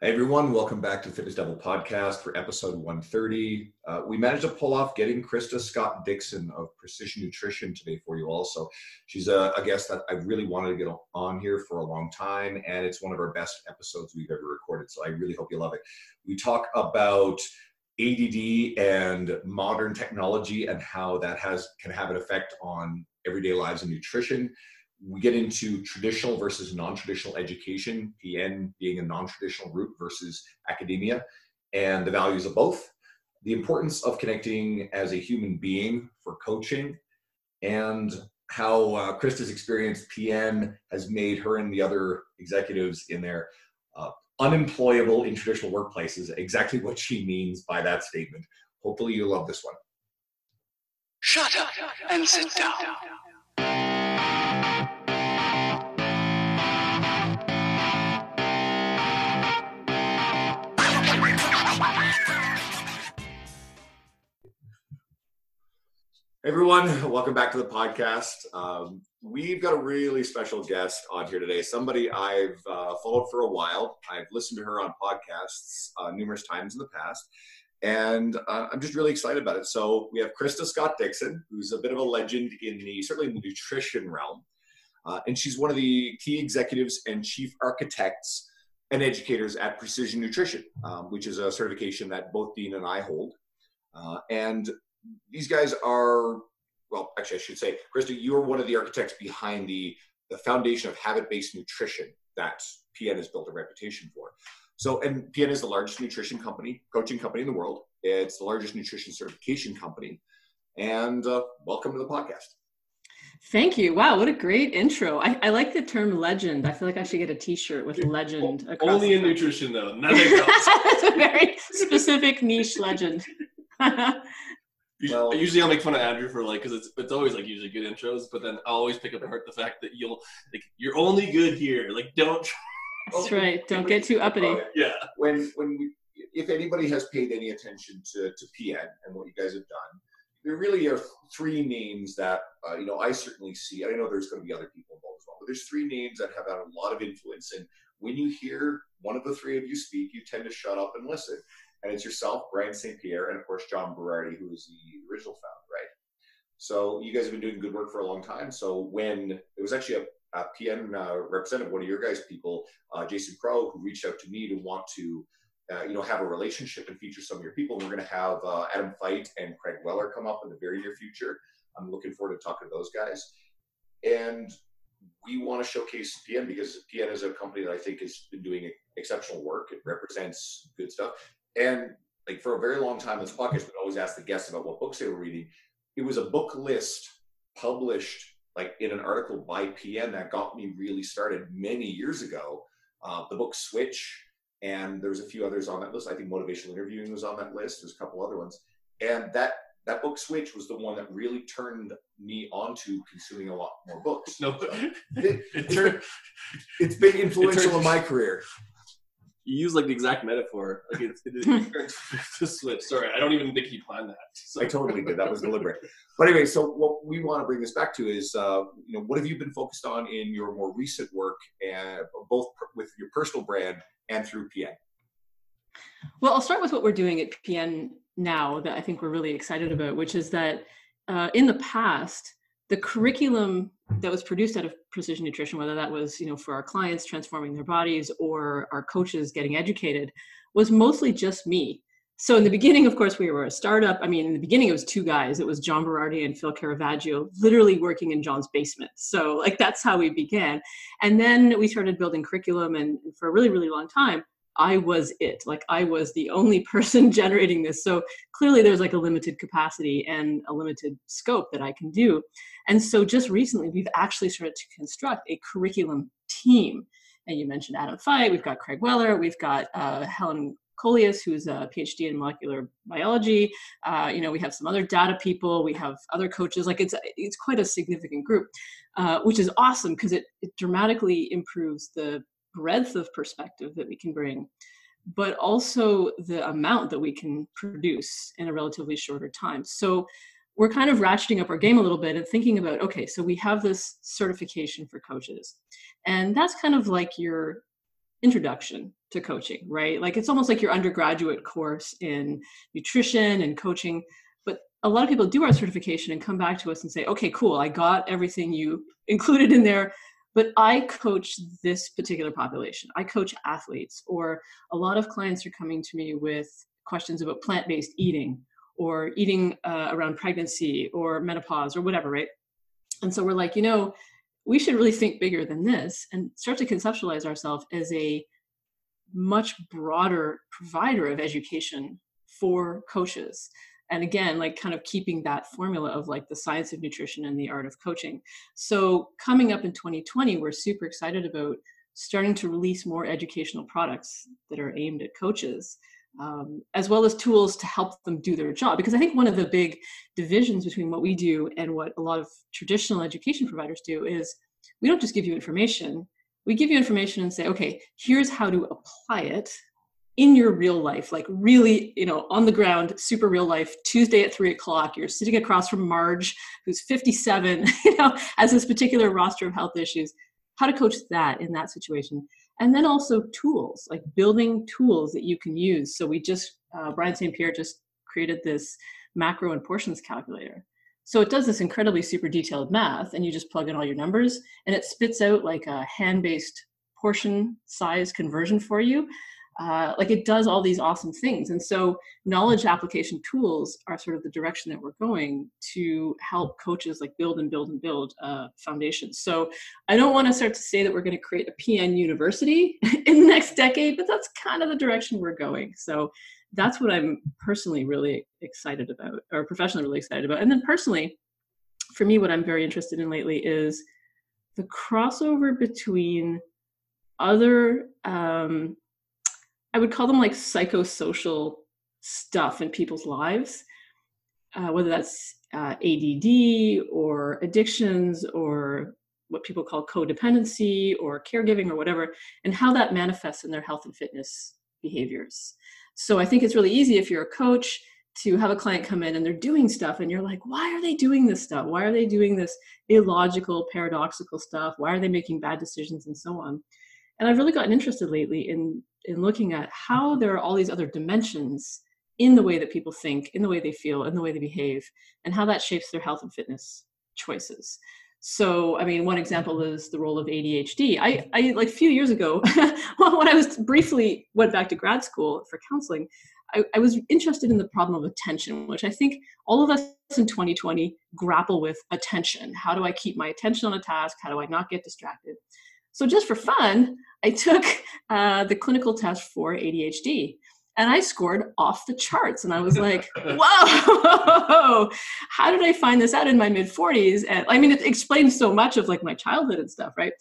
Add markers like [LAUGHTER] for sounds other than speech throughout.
Hey everyone, welcome back to the Fitness Devil Podcast for episode 130. Uh, we managed to pull off getting Krista Scott Dixon of Precision Nutrition today for you all. So She's a, a, guest that I really wanted to get on here for a long time, and it's one of our best episodes we've ever recorded, so I really hope you love it. We talk about ADD and modern technology and how that has can have an effect on everyday lives and nutrition we get into traditional versus non-traditional education, PN being a non-traditional route versus academia, and the values of both, the importance of connecting as a human being for coaching, and how uh, Krista's experience PN has made her and the other executives in their uh, unemployable in traditional workplaces, exactly what she means by that statement. Hopefully you love this one. Shut up and sit down. Everyone, welcome back to the podcast. Um, we've got a really special guest on here today. Somebody I've uh, followed for a while. I've listened to her on podcasts uh, numerous times in the past, and uh, I'm just really excited about it. So we have Krista Scott Dixon, who's a bit of a legend in the certainly in the nutrition realm, uh, and she's one of the key executives and chief architects and educators at Precision Nutrition, um, which is a certification that both Dean and I hold. Uh, and these guys are well actually i should say krista you're one of the architects behind the the foundation of habit-based nutrition that pn has built a reputation for so and pn is the largest nutrition company coaching company in the world it's the largest nutrition certification company and uh, welcome to the podcast Thank you. Wow, what a great intro. I, I, like the term legend. I feel like I should get a t-shirt with legend. Only in nutrition though. Nothing [LAUGHS] else. It's a very specific niche legend. [LAUGHS] Well, usually I'll make fun of Andrew for like because it's it's always like usually good intros, but then I'll always pick up the heart the fact that you'll like you're only good here. Like don't. That's right. [LAUGHS] Don't get too uppity. Yeah. When when we, if anybody has paid any attention to to PN and what you guys have done, there really are three names that uh, you know I certainly see. I know there's going to be other people involved as well, but there's three names that have had a lot of influence. And when you hear one of the three of you speak, you tend to shut up and listen and it's yourself, Brian St. Pierre, and of course John Berardi, who is the original founder, right? So you guys have been doing good work for a long time. So when it was actually a, a PN uh, representative, one of your guys' people, uh, Jason Crow, who reached out to me to want to, uh, you know, have a relationship and feature some of your people. we're going to have uh, Adam Feit and Craig Weller come up in the very near future. I'm looking forward to talking to those guys. And we want to showcase PN because PN is a company that I think has been doing exceptional work. It represents good stuff. And like for a very long time, this podcast would always ask the guests about what books they were reading. It was a book list published like in an article by PN that got me really started many years ago. Uh, the book Switch, and there's a few others on that list. I think motivational interviewing was on that list. There's a couple other ones, and that that book Switch was the one that really turned me onto consuming a lot more books. [LAUGHS] No, so it, it turned, it's been influential it turned, in my career you use like the exact metaphor. Like it's, it's, a [LAUGHS] switch. Sorry, I don't even think he planned that. [LAUGHS] So. I totally did. That was deliberate. But anyway, so what we want to bring this back to is, uh, you know, what have you been focused on in your more recent work, and both with your personal brand and through PN? Well, I'll start with what we're doing at PN now that I think we're really excited about, which is that uh, in the past, the curriculum that was produced out of precision nutrition whether that was you know for our clients transforming their bodies or our coaches getting educated was mostly just me. So in the beginning of course we were a startup. I mean in the beginning it was two guys. It was john berardi and phil caravaggio literally working in john's basement. So like that's how we began. And then we started building curriculum and for a really really long time I was it. Like I was the only [LAUGHS] person generating this. So clearly there's like a limited capacity and a limited scope that I can do. And so just recently we've actually started to construct a curriculum team. And you mentioned Adam Feit, we've got Craig Weller, we've got uh, Helen Kollias, who's a PhD in molecular biology. Uh, you know, we have some other data people. We have other coaches. Like it's it's quite a significant group, uh, which is awesome because it, it dramatically improves the breadth of perspective that we can bring, but also the amount that we can produce in a relatively shorter time. So we're kind of ratcheting up our game a little bit and thinking about okay, so we have this certification for coaches, and that's kind of like your introduction to coaching, right? Like it's almost like your undergraduate course in nutrition and coaching. But a lot of people do our certification and come back to us and say, okay, cool, I got everything you [LAUGHS] included in there, but I coach this particular population. I coach athletes, or a lot of clients are coming to me with questions about plant based eating or eating uh, around pregnancy or menopause or whatever, right? And so we're like, you know, we should really think bigger than this and start to conceptualize ourselves as a much broader provider of education for coaches and again like kind of keeping that formula of like the science of nutrition and the art of coaching. So coming up in 2020 we're super excited about starting to release more educational products that are aimed at coaches um, as well as tools to help them do their job. Because i think one of the big divisions between what we do and what a lot of traditional education providers do is we don't just give you information. We give you information and say, okay, here's how to apply it in your real life, like really, you know, on the ground, super real life, Tuesday at three o'clock, you're sitting across from Marge, who's 57, [LAUGHS] you know, has this particular roster of health issues, how to coach that in that situation. And then also tools, like building tools that you can use. So we just, uh, Brian St. Pierre just created this macro and portions calculator. So it does this incredibly super detailed math, and you just plug in all your numbers, and it spits out like a hand based portion size conversion for you. Uh, like it does all these awesome things. And so, knowledge application tools are sort of the direction that we're going to help coaches like build and build and build uh, foundations. So, I don't want to start to say that we're going to create a PN university [LAUGHS] in the next decade, but that's kind of the direction we're going. So, that's what I'm personally really excited about, or professionally really excited about. And then personally, for me, what I'm very interested in lately is the crossover between other, um, I would call them like psychosocial stuff in people's lives, uh, whether that's uh, ADD or addictions or what people call codependency or caregiving or whatever, and how that manifests in their health and fitness behaviors. So I think it's really easy if you're a coach to have a client come in and they're doing stuff and you're like, why are they doing this stuff? Why are they doing this illogical, paradoxical stuff? Why are they making bad decisions and so on? And I've really gotten interested lately in in looking at how there are all these other dimensions in the way that people think, in the way they feel, in the way they behave, and how that shapes their health and fitness choices. So, I mean, one example is the role of ADHD. I, I like a few years ago, [LAUGHS] when I was briefly went back to grad school for counseling, I, I, was interested in the problem of attention, which I think all of us in 2020 grapple with attention. How do I keep my attention on a task? How do I not get distracted? So, just for fun, I took uh, the clinical test for ADHD and I scored off the charts. And I was like, [LAUGHS] whoa, how did I find this out in my mid 40s? And I mean, it explains so much of like my childhood and stuff, right?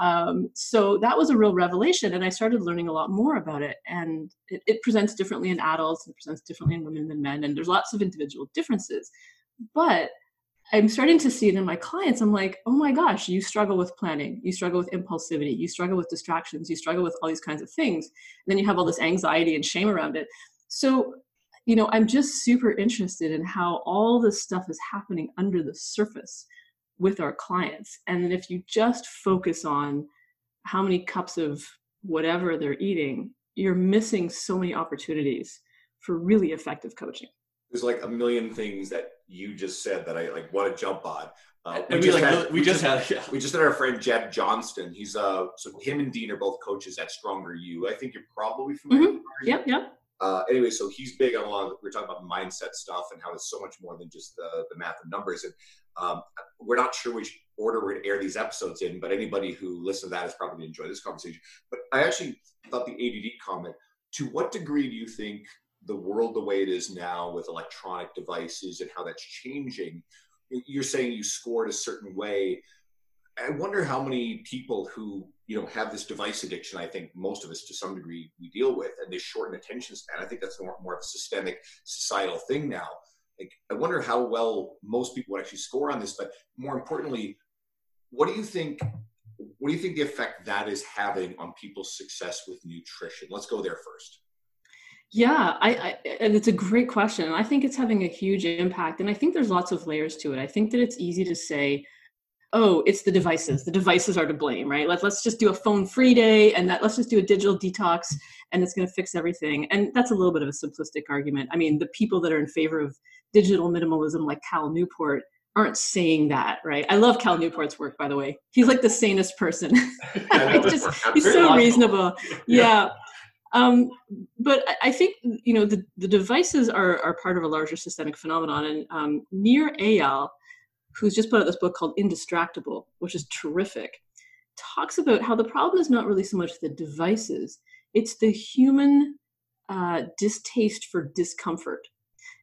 Um, so that was a real revelation. And I started learning a lot more about it. And it, it presents differently in adults, and presents differently in women than men. And there's lots of individual differences. But I'm starting to see it in my clients. I'm like, oh my gosh, you struggle with planning, you struggle with impulsivity, you struggle with distractions, you struggle with all these kinds of things. And then you have all this anxiety and shame around it. So, you know, I'm just super interested in how all this stuff is happening under the surface with our clients. And then if you just focus on how many cups of whatever they're eating, you're missing so many opportunities for really effective coaching there's like a million things that you just said that I like want to jump on. Uh, we, just like, had, we, we just, had, yeah. we just had our friend Jeb Johnston. He's uh so him and Dean are both coaches at Stronger U. I think you're probably familiar. Mm-hmm. Yep, yep. Uh, anyway, so he's big on a lot of we're talking about mindset stuff and how it's so much more than just the, the math and numbers. And um, we're not sure which order we're going to air these episodes in, but anybody who listens to that is probably going to enjoy this conversation. But I actually thought the ADD comment. To what degree do you think the world the way it is now with electronic devices and how that's changing you're saying you scored a certain way. I wonder how many people who you know have this device addiction i think most of us to some degree we deal with and this shortened attention span. I think that's more, more of a systemic societal thing now. Like i wonder how well most people would actually score on this but more importantly what do you think what do you think the effect that is having on people's success with nutrition? Let's go there first yeah, I, I, and it's a great question. I think it's having a huge impact, and I think there's lots of layers to it. I think that it's easy to say, oh, it's the devices. The devices are to blame, right? Let, let's just do a phone free day and that let's just do a digital detox and it's going to fix everything. And that's a little bit of a simplistic argument. I mean, the people that are in favor of digital minimalism, like Cal Newport, aren't saying that, right? I love Cal Newport's work, by the way. He's like the sanest person. [LAUGHS] just, he's so reasonable. Yeah. Um, but I think you know the, the devices are, are part of a larger systemic phenomenon. And um, Nir Eyal, who's just put out this book called Indistractable, which is terrific, talks about how the problem is not really so much the devices, it's the human uh, distaste for discomfort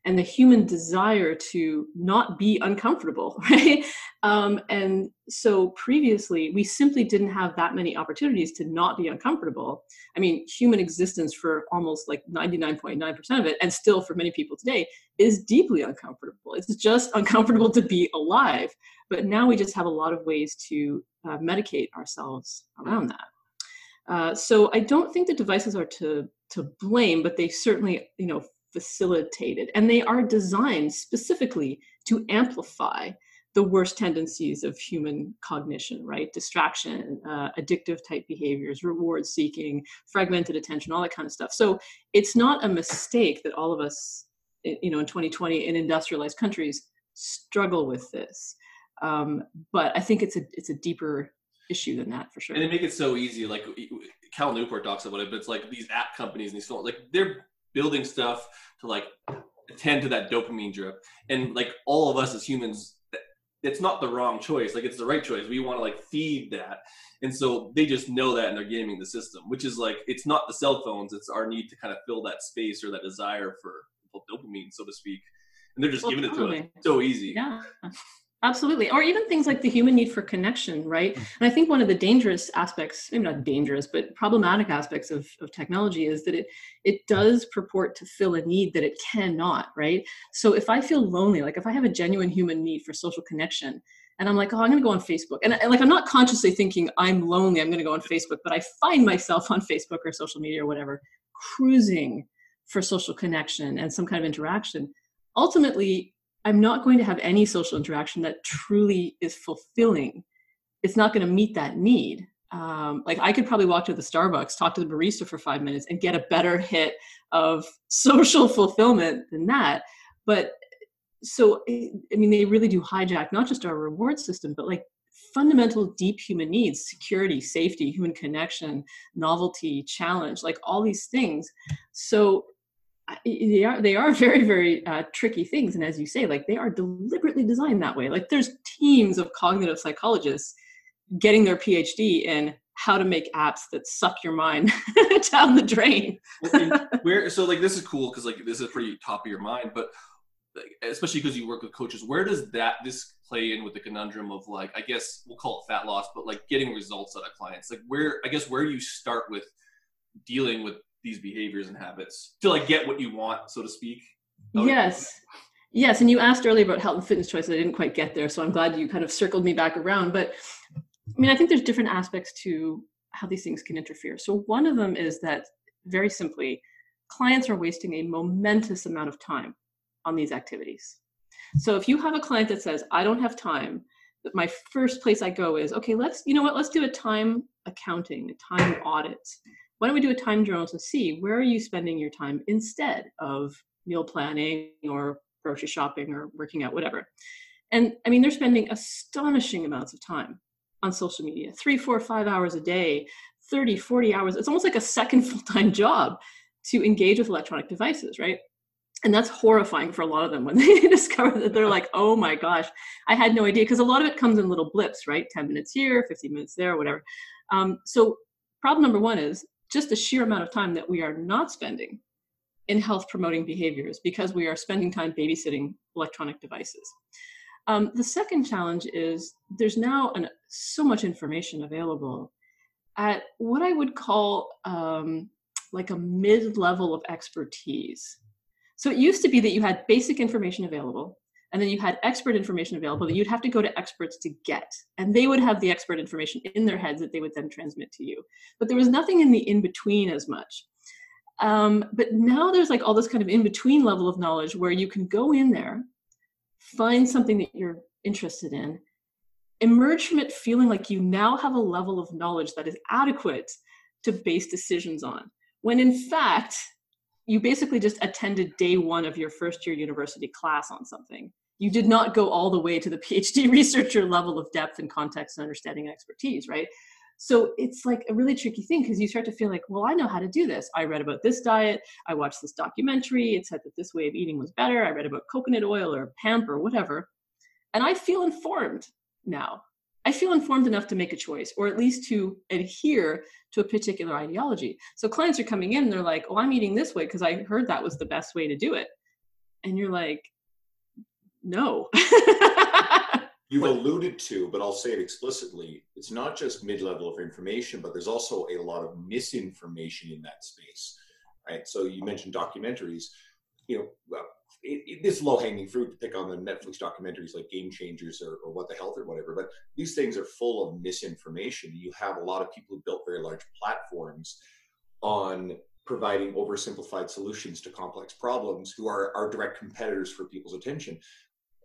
and the human desire to not be uncomfortable, [LAUGHS] right? Um, and so previously, we simply didn't have that many opportunities to not be uncomfortable. I mean, human existence for almost like 99.9% of it, and still for many people today, is deeply uncomfortable. It's just uncomfortable to be alive. But now we just have a lot of ways to uh, medicate ourselves around that. Uh, so I don't think the devices are to to blame, but they certainly, you know, facilitated. And they are designed specifically to amplify the worst tendencies of human cognition, right? Distraction, uh, addictive type behaviors, reward seeking, fragmented attention, all that kind of stuff. So it's not a mistake that all of us, you know, in 2020 in industrialized countries struggle with this. Um, but I think it's a it's a deeper issue than that for sure. And they make it so easy. Like Cal Newport talks about it, but it's like these app companies and these phones, like they're building stuff to like attend to that dopamine drip. And like all of us as humans, it's not the wrong choice. Like it's the right choice. We want to like feed that. And so they just know that and they're gaming the system, which is like, it's not the cell phones. It's our need to kind of fill that space or that desire for dopamine, so to speak. And they're just well, giving totally. it to us so easy. Yeah. Absolutely. Or even things like the human need for connection, right? Mm. And I think one of the dangerous aspects, maybe not dangerous, but problematic aspects of, of technology is that it it does purport to fill a need that it cannot, right? So if I feel lonely, like if I have a genuine human need for social connection, and I'm like, oh, I'm going to go on Facebook. And, and like, I'm not consciously thinking I'm lonely, I'm going to go on Facebook, but I find myself [LAUGHS] on Facebook or social media or whatever, cruising for social connection and some kind of interaction. Ultimately, I'm not going to have any social interaction that truly is fulfilling. It's not going to meet that need. Um, like I could probably walk to the Starbucks, talk to the barista for five minutes, and get a better hit of [LAUGHS] social fulfillment than that. But so, I mean, they really do hijack not just our reward system, but like fundamental deep human needs security safety human connection novelty challenge like all these things so they are they are very very uh, tricky things. And as you say like they are deliberately designed that way. Like there's teams of cognitive psychologists getting their phd in how to make apps that suck your mind [LAUGHS] down the drain. Where so like this is cool because like this is pretty top of your mind but like, especially because you work with coaches where does that this play in with the conundrum of like i guess we'll call it fat loss but like getting results out of clients? Like where i guess where you start with dealing with these behaviors and habits to like get what you want, so to speak. yes. Yes, and you asked earlier about health and fitness choices. I didn't quite get there, so I'm glad you kind of circled me back around. But I mean, I think there's different aspects to how these things can interfere. So one of them is that very simply, clients are wasting a momentous amount of time on these activities. So if you have a client that says, I don't have time, but my first place I go is, okay, let's, you know what, let's do a time accounting, a time audit why don't we do a time journal to see where are you spending your time instead of meal planning or grocery shopping or working out, whatever. And I mean, they're spending astonishing amounts of time on social media three, four, five hours a day, 30, 40 hours. It's almost like a second [LAUGHS] full time job to engage with electronic devices, right? And that's horrifying for a lot of them when they [LAUGHS] discover that they're like, oh my gosh, I had no idea. Because a lot of it comes in little blips, right? 10 minutes here, 15 minutes there, whatever. Um, so, problem number one is just the sheer amount of time that we are not spending in health promoting behaviors because we are spending time babysitting electronic devices. Um, the second challenge is there's now an, so much information available at what I would call um, like a mid level of expertise. So it used to be that you had basic information available and then you had expert information available that you'd have to go to experts to get. And they would have the expert information in their heads that they would then transmit to you. But there was nothing in the in between as much. Um, but now there's like all this kind of in between level of knowledge where you can go in there find something that you're interested in emerge from it feeling like you now have a level of knowledge that is adequate to base decisions on. When in fact, you basically just attended day one of your first year university class on something. You did not go all the way to the [LAUGHS] PhD researcher level of depth and context and understanding and expertise, right? So it's like a really tricky thing because you start to feel like, well, I know how to do this. I read about this diet. I watched this documentary. It said that this way of eating was better. I read about coconut oil or hemp or whatever. And I feel informed now. I feel informed enough to make a choice or at least to adhere to a particular ideology. So clients are coming in and they're like, oh, I'm eating this way because I heard that was the best way to do it. And you're like, no. [LAUGHS] You've alluded to, but I'll say it explicitly, it's not just mid level of information, but there's also a lot of misinformation in that space. Right. So you mentioned documentaries. You know, well, it, it, this low hanging fruit to pick on the Netflix documentaries like Game Changers or, or, What the Health or whatever, but these things are full of misinformation. You have a lot of people who built very large platforms on providing oversimplified solutions to complex problems who are, direct competitors for people's attention.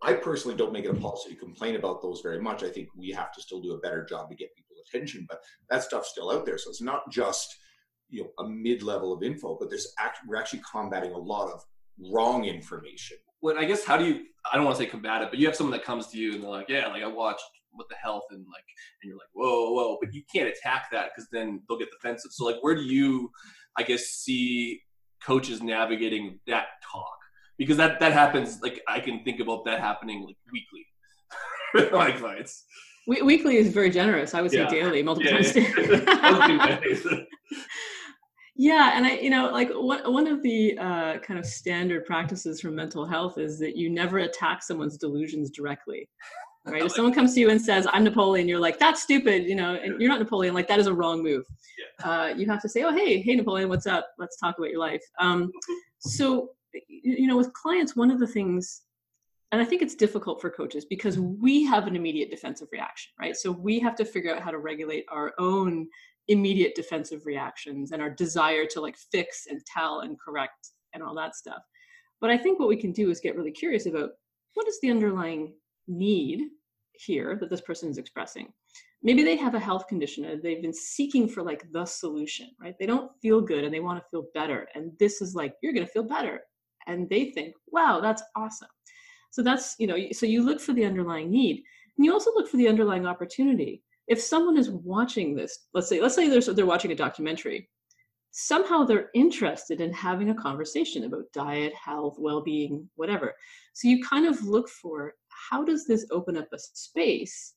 I personally don't make it a policy to complain about those very much. I think we have to still do a better job to get people's attention, but that stuff's still out there. So it's not just you know a mid-level of info, but there's act- we're actually combating a lot of wrong information. Well, I guess how do you? I don't want to say combat it, but you have someone that comes to you and they're like, "Yeah, like I watched what the health," and like, and you're like, "Whoa, whoa," but you can't attack that because then they'll get defensive. So like, where do you, I guess, see coaches navigating that talk? because that that happens. Like I can think about that happening like weekly [LAUGHS] with my clients. We- weekly is very generous. I would say Yeah. daily, multiple Yeah, times. yeah. [LAUGHS] [LAUGHS] yeah, and I, you know, like one one of the uh, kind of standard practices from mental health is that you never attack someone's delusions directly. [LAUGHS] Right? If someone comes to you and says, "I'm Napoleon," you're like, "That's stupid," you know, and you're not Napoleon. Like that is a wrong move. Uh, you have to say, "Oh, hey, hey, Napoleon, what's up? Let's talk about your life." Um, so, you know, with clients, one of the things and I think it's difficult for coaches because we have an immediate defensive reaction, right? So we have to figure out how to regulate our own immediate defensive reactions and our desire to like fix and tell and correct and all that stuff. But I think what we can do is get really curious about what is the underlying need here that this person is expressing. Maybe they have a health condition and they've been seeking for like the solution, right? They don't feel good and they want to feel better. And this is like, you're going to feel better. And they think, wow, that's awesome. So that's, you know, so you look for the underlying need. And you also look for the underlying opportunity. If someone is watching this, let's say, let's say they're, they're watching a documentary, somehow they're interested in having a conversation about diet, health, well-being, whatever. So you kind of look for how does this open up a space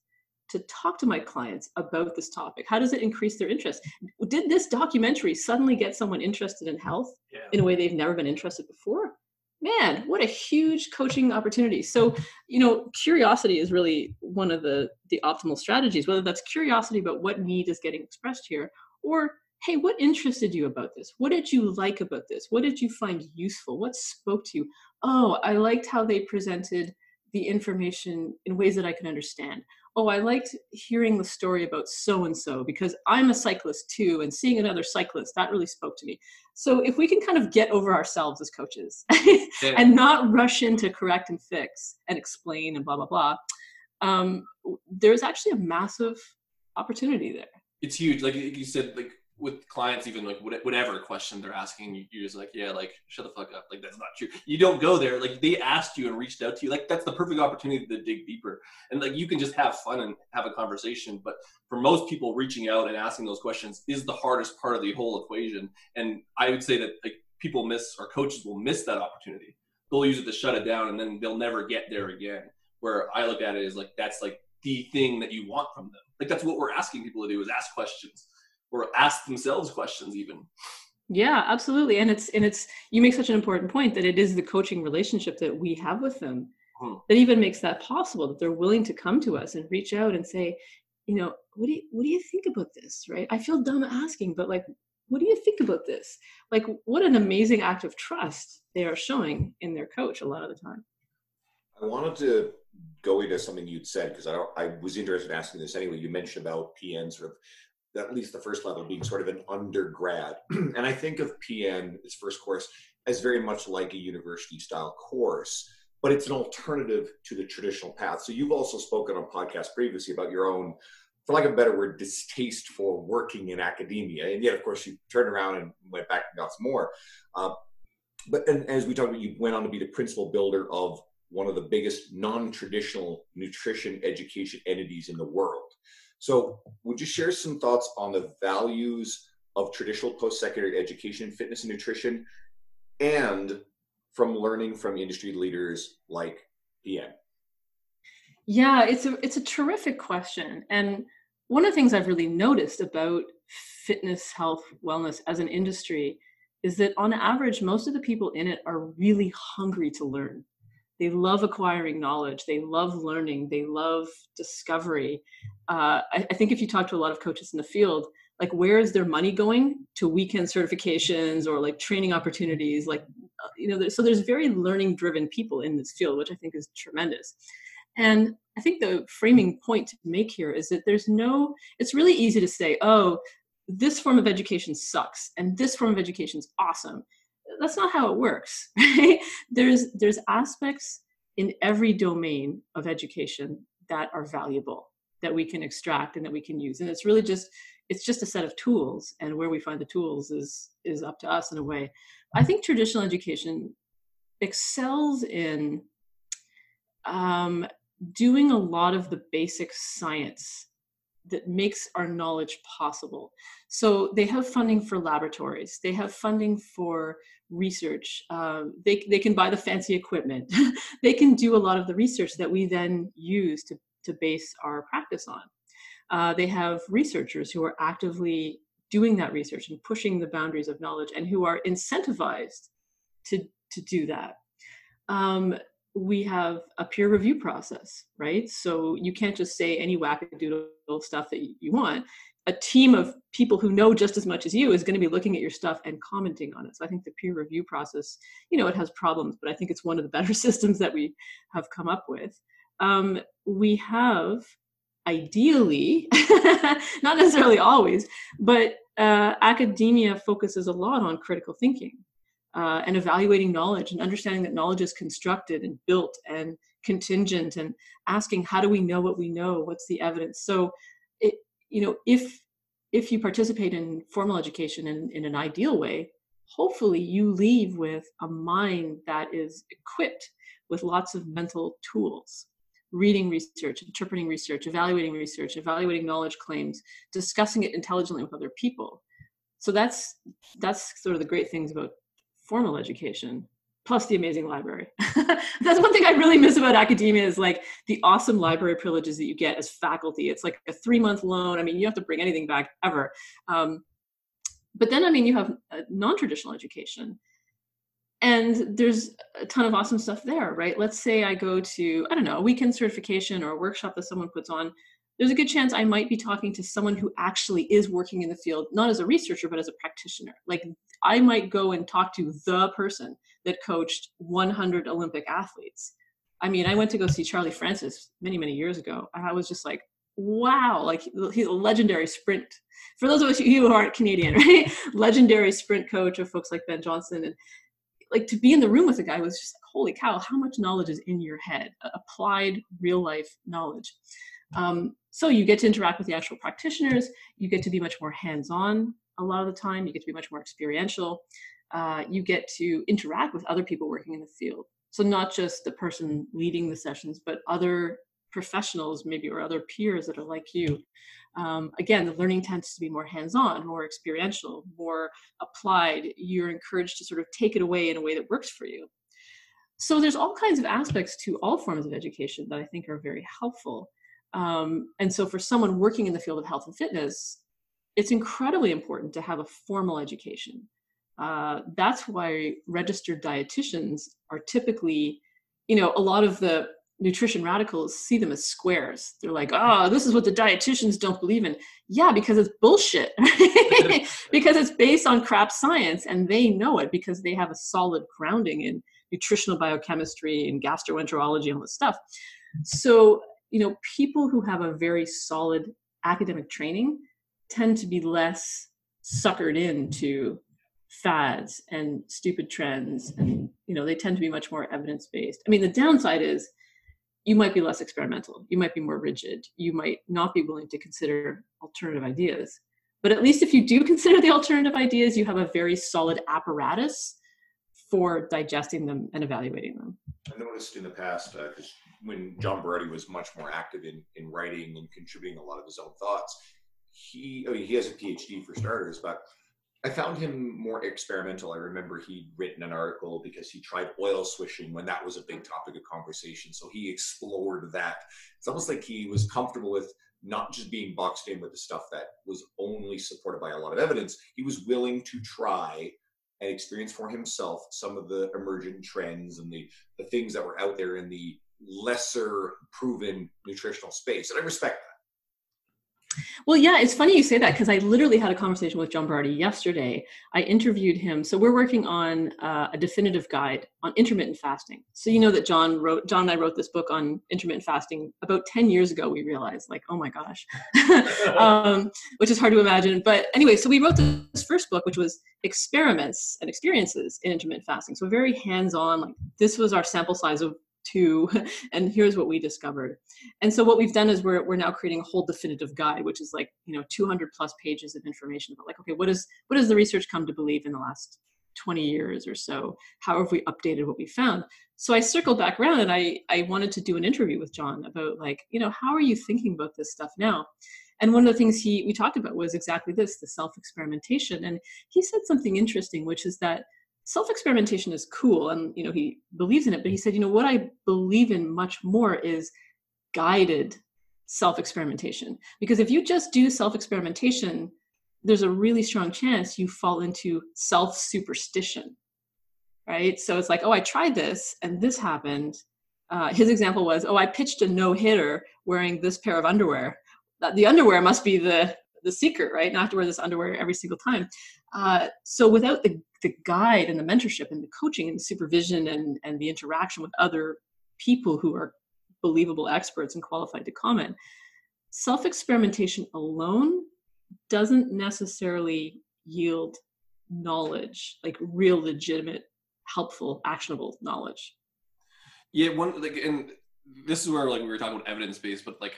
to talk to my clients about this topic? How does it increase their interest? Did this documentary suddenly get someone interested in health Yeah. in a way they've never been interested before? Man, what a huge coaching opportunity. So, you know, curiosity is really one of the the optimal strategies, whether that's curiosity about what need is getting expressed here or hey, what interested you about this? What did you like about this? What did you find useful? What spoke to you? Oh, I liked how they presented the information in ways that I can understand. Oh, I liked hearing the story about so and so because I'm a cyclist too, and seeing another cyclist that really spoke to me. So, if we can kind of get over ourselves as coaches [LAUGHS] Yeah. and not rush in to correct and fix and explain and blah, blah, blah, um, there's actually a massive opportunity there. it's huge. Like you said, like with clients, even like whatever question they're asking, you- you're just like, yeah, like shut the fuck up. Like that's not true. You don't go there. Like they asked you and reached out to you. Like that's the perfect opportunity to dig deeper. And like you can just have fun and have a conversation. But for most people, reaching out and asking those questions is the hardest part of the whole equation. And I would say that like people miss or coaches will miss that opportunity. They'll use it to shut it down, and then they'll never get there again. Where I look at it is like that's like the thing that you want from them. Like that's what we're asking people to do is ask questions or ask themselves questions even. Yeah, absolutely. And it's and it's you make such an important point that it is the coaching relationship that we have with them Hmm. that even makes that possible that they're willing to come to us and reach out and say, you know, what do you what do you think about this? Right? I feel dumb asking, but like what do you think about this? Like what an amazing act of trust they are showing in their coach a lot of the time. I wanted to go into something you'd said because I, I was interested in asking this anyway. You mentioned about PN sort of at least the first level being sort of an undergrad, [CLEARS THROAT] and I think of PN its first course as very much like a university style course, but it's an alternative to the traditional path. So you've also spoken on podcasts previously about your own, for lack of a better word, distaste for working in academia, and yet of course you turned around and went back and got some more. Uh, but and as we talked about, you went on to be the principal builder of one of the biggest non-traditional nutrition education entities in the world. So, would you share some thoughts on the values of traditional post-secondary education, fitness and nutrition, and from learning from industry leaders like PN? Yeah, it's a it's a terrific question, and one of the things I've really noticed about fitness, health, wellness as an industry is that on average, most of the people in it are really hungry to learn. They love acquiring knowledge. They love learning. They love discovery. Uh, I, I think if you talk to a lot of coaches in the field, like where is their money going to weekend certifications or like training opportunities like uh, you know so there's very learning driven people in this field which i think is tremendous and i think the framing point to make here is that there's no it's really easy to say oh this form of education sucks and this form of education is awesome that's not how it works [LAUGHS] right? There's there's aspects in every domain of education that are valuable that we can extract and that we can use. And it's really just it's just a set of tools and where we find the tools is is up to us in a way. I think traditional education excels in um, doing a lot of the basic science that makes our knowledge possible. So they have funding for laboratories, they have funding for research, um, they, they can buy the fancy equipment, [LAUGHS] they can do a lot of the research that we then use to, to base our practice on. Uh, they have researchers who are actively doing that research and pushing the boundaries of knowledge and who are incentivized to, to do that. Um, we have a peer review process, right? So you can't just say any wackadoodle stuff that you want. A team of people who know just as much as you is going to be looking at your stuff and commenting on it. So I think the peer review process, you know, it has problems, but I think it's one of the better [LAUGHS] systems that we have come up with. Um, we have ideally, [LAUGHS] not necessarily always, but uh, academia focuses a lot on critical thinking uh, and evaluating knowledge and understanding that knowledge is constructed and built and contingent and asking how do we know what we know what's the evidence so it you know if if you participate in formal education in, in an ideal way hopefully you leave with a mind that is equipped with lots of mental tools. Reading research interpreting research evaluating research evaluating knowledge claims discussing it intelligently with other people. So that's that's sort of the great things about formal education plus the amazing library. [LAUGHS] That's one thing I really miss about academia is like the awesome library privileges that you get as faculty. It's like a three month loan. I mean, you don't have to bring anything back ever. Um, but then, I mean, you have non traditional education. And there's a ton of awesome stuff there, right? Let's say I go to, I don't know, a weekend certification or a workshop that someone puts on there's a good chance I might be talking to someone who actually is working in the field, not as a researcher, but as a practitioner. Like I might go and talk to the person that coached 100 Olympic athletes. I mean, I went to go see Charlie Francis many, many years ago, and I was just like, wow, like he's a legendary sprint. For those of us who aren't Canadian, [LAUGHS] right? legendary sprint coach of folks like Ben Johnson. And like to be in the room with a guy was just like, holy cow, how much knowledge is in your head? Applied real life knowledge. Um, so you get to interact with the actual practitioners. You get to be much more hands-on a lot of the time. You get to be much more experiential. Uh, you get to interact with other people working in the field. So not just the person leading the sessions, but other professionals maybe or other peers that are like you. Um, again, the learning tends to be more hands-on, more experiential, more applied. You're encouraged to sort of take it away in a way that works for you. So there's all kinds of aspects to all forms of education that I think are very helpful. Um, and so for someone working in the field of health and fitness, it's incredibly important to have a formal education. Uh, that's why registered dietitians are typically, you know, a lot of the nutrition radicals see them as squares. They're like, oh, this is what the dietitians don't believe in. Yeah, because it's bullshit. [LAUGHS] [LAUGHS] because it's based on crap science and they know it because they have a solid grounding in nutritional biochemistry and gastroenterology and all this stuff. So you know, people who have a very solid academic training tend to be less suckered into fads and stupid trends and you know they tend to be much more evidence based i mean the downside is you might be less experimental you might be more rigid you might not be willing to consider alternative ideas but at least if you do [LAUGHS] consider the alternative ideas you have a very solid apparatus for digesting them and evaluating them. I noticed in the past because uh, when john berardi was much more active in, in writing and contributing a lot of his own thoughts he I mean, he has a phd for starters but I found him more experimental. I remember he'd written an article because he tried oil swishing when that was a big topic of conversation. So he explored that. It's almost like he was comfortable with not just being boxed in with the stuff that was only supported by a lot of evidence. He was willing to try and experience for himself some of the emergent trends and the, the things that were out there in the lesser proven nutritional space. And I respect that. Well, yeah, it's funny you say that because I literally had a conversation with John Berardi yesterday. I interviewed him. So we're working on uh, a definitive guide on intermittent fasting. So you know that John wrote, John and I wrote this book on intermittent fasting about 10 years ago. We realized, like, oh my gosh, [LAUGHS] um, which is hard to imagine. But anyway, so we wrote this first book, which was experiments and experiences in intermittent fasting. So very hands-on. Like this was our sample size of two [LAUGHS] and here's what we discovered. And so what we've done is we're, we're now creating a whole definitive guide which is like you know 200 plus pages of information about like okay what is what does the research come to believe in the last 20 years or so? How have we updated what we found? So i circled back around and i i wanted to do an interview with john about like you know how are you thinking about this stuff now? And one of the things he we talked about was exactly this the self experimentation and he said something interesting which is that self experimentation is cool and you know he believes in it but he said you know what i believe in much more is guided self experimentation because if you just do self experimentation there's a really strong chance you fall into self superstition right? So it's like oh i tried this and this happened. Uh, his example was oh i pitched a no hitter wearing this pair of underwear. The underwear must be the the secret right not to wear this underwear every single time uh, so without the the guide and the mentorship and the coaching and the supervision and, and the interaction with other people who are believable experts and qualified to comment, self experimentation alone doesn't necessarily yield knowledge, like real, legitimate, helpful, actionable knowledge. Yeah, one like, and this is where like we were talking about evidence based, but like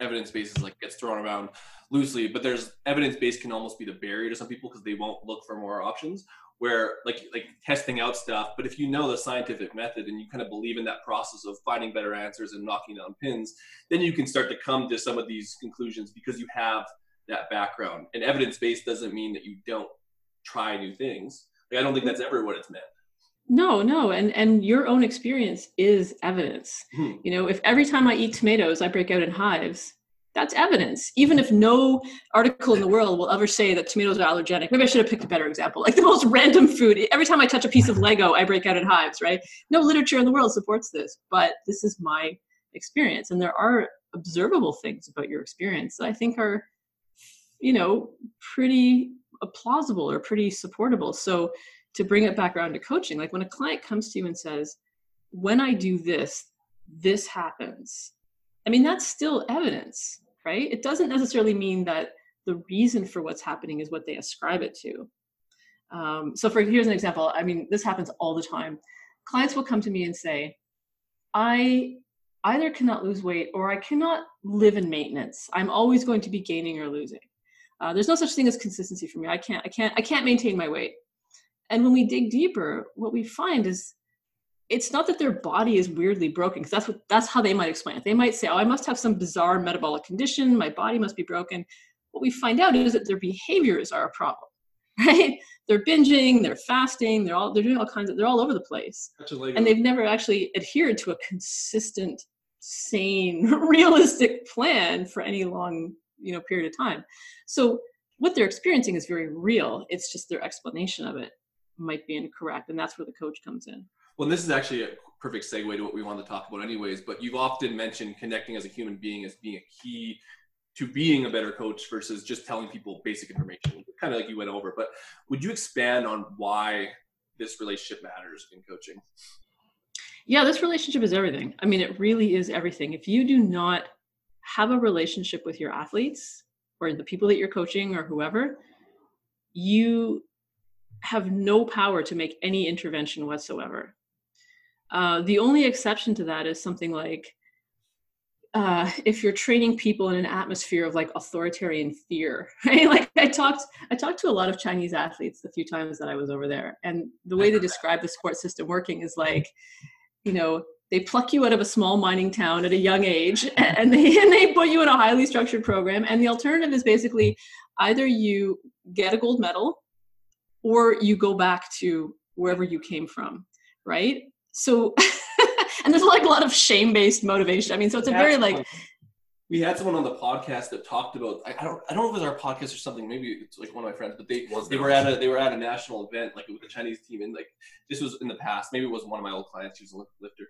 evidence based is like gets thrown around loosely. But there's evidence based can almost be the barrier to some people because they won't look for more options where like like testing out stuff but if you know the scientific method and you kind of believe in that process of finding better answers and knocking down pins then you can start to come to some of these conclusions because you have that background and evidence-based doesn't mean that you don't try new things like, i don't think that's ever what it's meant no no and and your own experience is evidence hmm. you know if every time i eat tomatoes i break out in hives that's evidence. Even if no article in the world will ever say that tomatoes are allergenic. Maybe I should have picked a better example. Like the most random food. Every time I touch a piece of Lego, I break out in hives, right? No literature in the world supports this, but this is my experience. And there are observable things about your experience that I think are, you know, pretty plausible or pretty supportable. So to bring it back around to coaching, like when a client comes to you and says, when I do this, this happens. I mean, that's still evidence right? It doesn't necessarily mean that the reason for what's happening is what they ascribe it to. Um, so, for here's an example. I mean, this happens all the time. Clients will come to me and say, "I either cannot lose weight or I cannot live in maintenance. I'm always going to be gaining or losing. Uh, there's no such thing as consistency for me. I can't. I can't. I can't maintain my weight." And when we dig deeper, what we find is it's not that their body is weirdly broken because that's what that's how they might explain it. They might say oh i must have some bizarre metabolic condition. My body must be broken. What we find out is that their behaviors are a problem [LAUGHS] right? They're binging they're fasting they're all they're doing all kinds of they're all over the place. And they've never actually adhered to a consistent sane [LAUGHS] realistic plan for any long you know period of time. So what they're experiencing is very real. It's just their explanation of it might be incorrect and that's where the coach comes in well, this is actually a perfect segue to what we want to talk about, anyways. But you've often mentioned connecting as a human being as being a key to being a better coach versus just telling people basic information, kind of like you went over. But would you expand on why this relationship matters in coaching? Yeah, this relationship is everything. I mean, it really is everything. If you do not have a relationship with your athletes or the people that you're coaching or whoever, you have no power to make any intervention whatsoever. Uh, the only exception to that is something like uh, if you're training people in an atmosphere of like authoritarian fear, [LAUGHS] right? Like I talked, I talked to a lot of Chinese athletes the few times that I was over there, and the way they describe the sports system working is like, you know, they pluck you out of a small mining town at a young age, [LAUGHS] and they and they put you in a highly structured program, and the alternative is basically either you get a gold medal, or you go back to wherever you came from, right? So. [LAUGHS] and there's like a lot of shame-based motivation. I mean, so it's a very like we had someone on the podcast that talked about I, I don't I don't know if it was our podcast or something maybe it's like one of my friends but they they were at a they were at a national event like with the Chinese team and like this was in the past maybe it was one of my old clients she was a lifter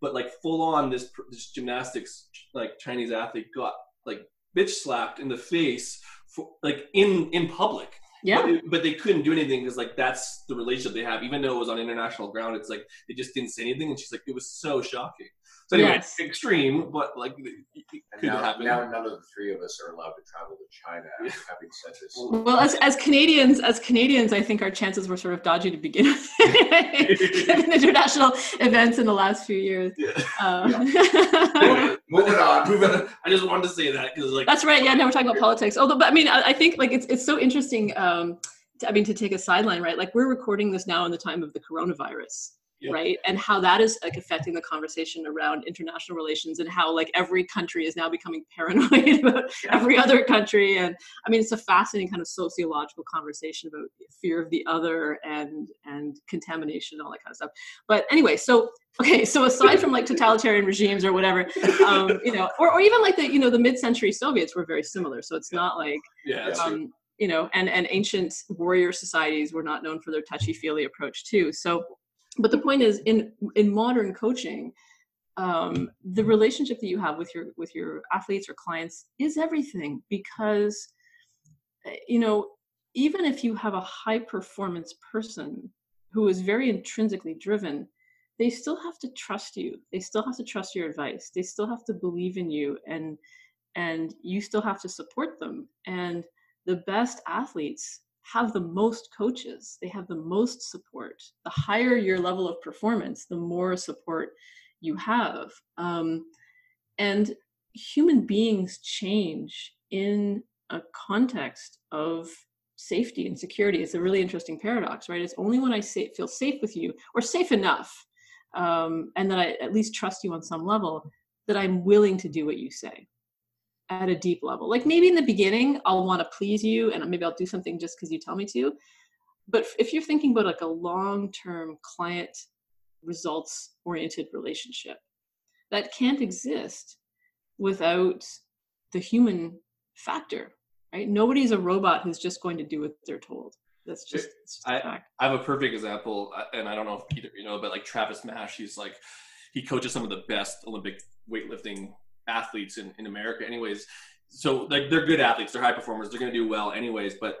but like full on this this gymnastics like Chinese athlete got like bitch slapped in the face for like in in public yeah. But, but, they couldn't do anything because like that's the relationship they have. Even though it was on international ground, it's like they just didn't say anything, and she's like, it was so shocking. So anyway, yes. extreme, but like it could now, happen. Now none of the three of us are allowed to travel to China. having said this, well, as, as Canadians, as Canadians, I think our chances were sort of dodgy to begin with, [LAUGHS] given international events in the last few years. Yeah. Um, yeah. [LAUGHS] moving on. Moving on. I just wanted to say that because like that's right. Yeah, no, we're talking about politics. Although, but I mean, I, I think like it's it's so interesting. Um, to, I mean, to take a sideline, right? Like we're recording this now in the time of the coronavirus yep. right? And how that is like affecting the conversation around international relations and how like every country is now becoming [LAUGHS] paranoid about yeah. every other country. And i mean it's a fascinating kind of sociological conversation about fear of the other and and contamination and all that kind of stuff. But anyway so okay so aside from like totalitarian regimes or whatever um, you know or, or even like the you know the mid-century soviets were very similar. So it's not like yeah um, you know and and ancient warrior societies were not known for their touchy-feely approach too. So but the point is in in modern coaching um, the relationship that you have with your with your athletes or clients is everything because you know even if you have a high performance person who is very intrinsically driven they still have to trust you. They still have to trust your advice. They still have to believe in you and and you still have to support them. And the best athletes have the most coaches, they have the most support. The higher your level of performance, the more support you have. Um, and human beings change in a context of safety and security. It's a really interesting paradox, right? It's only when I say, feel safe with you or safe enough um, and that I at least trust you on some level that I'm willing to do what you say at a deep level. Like maybe in the beginning, I'll want to please you and maybe I'll do something just because you tell me to. But if you're thinking about like a long term client results oriented relationship, that can't exist without the human factor, right? Nobody's a robot who's just going to do what they're told. That's just, just I, I, have a perfect example, uh, and I don't know if either you know, but like Travis Mash, he's like, he coaches some of the best Olympic weightlifting athletes in, in America, anyways. So like they're good athletes, they're high performers, they're gonna do well anyways. But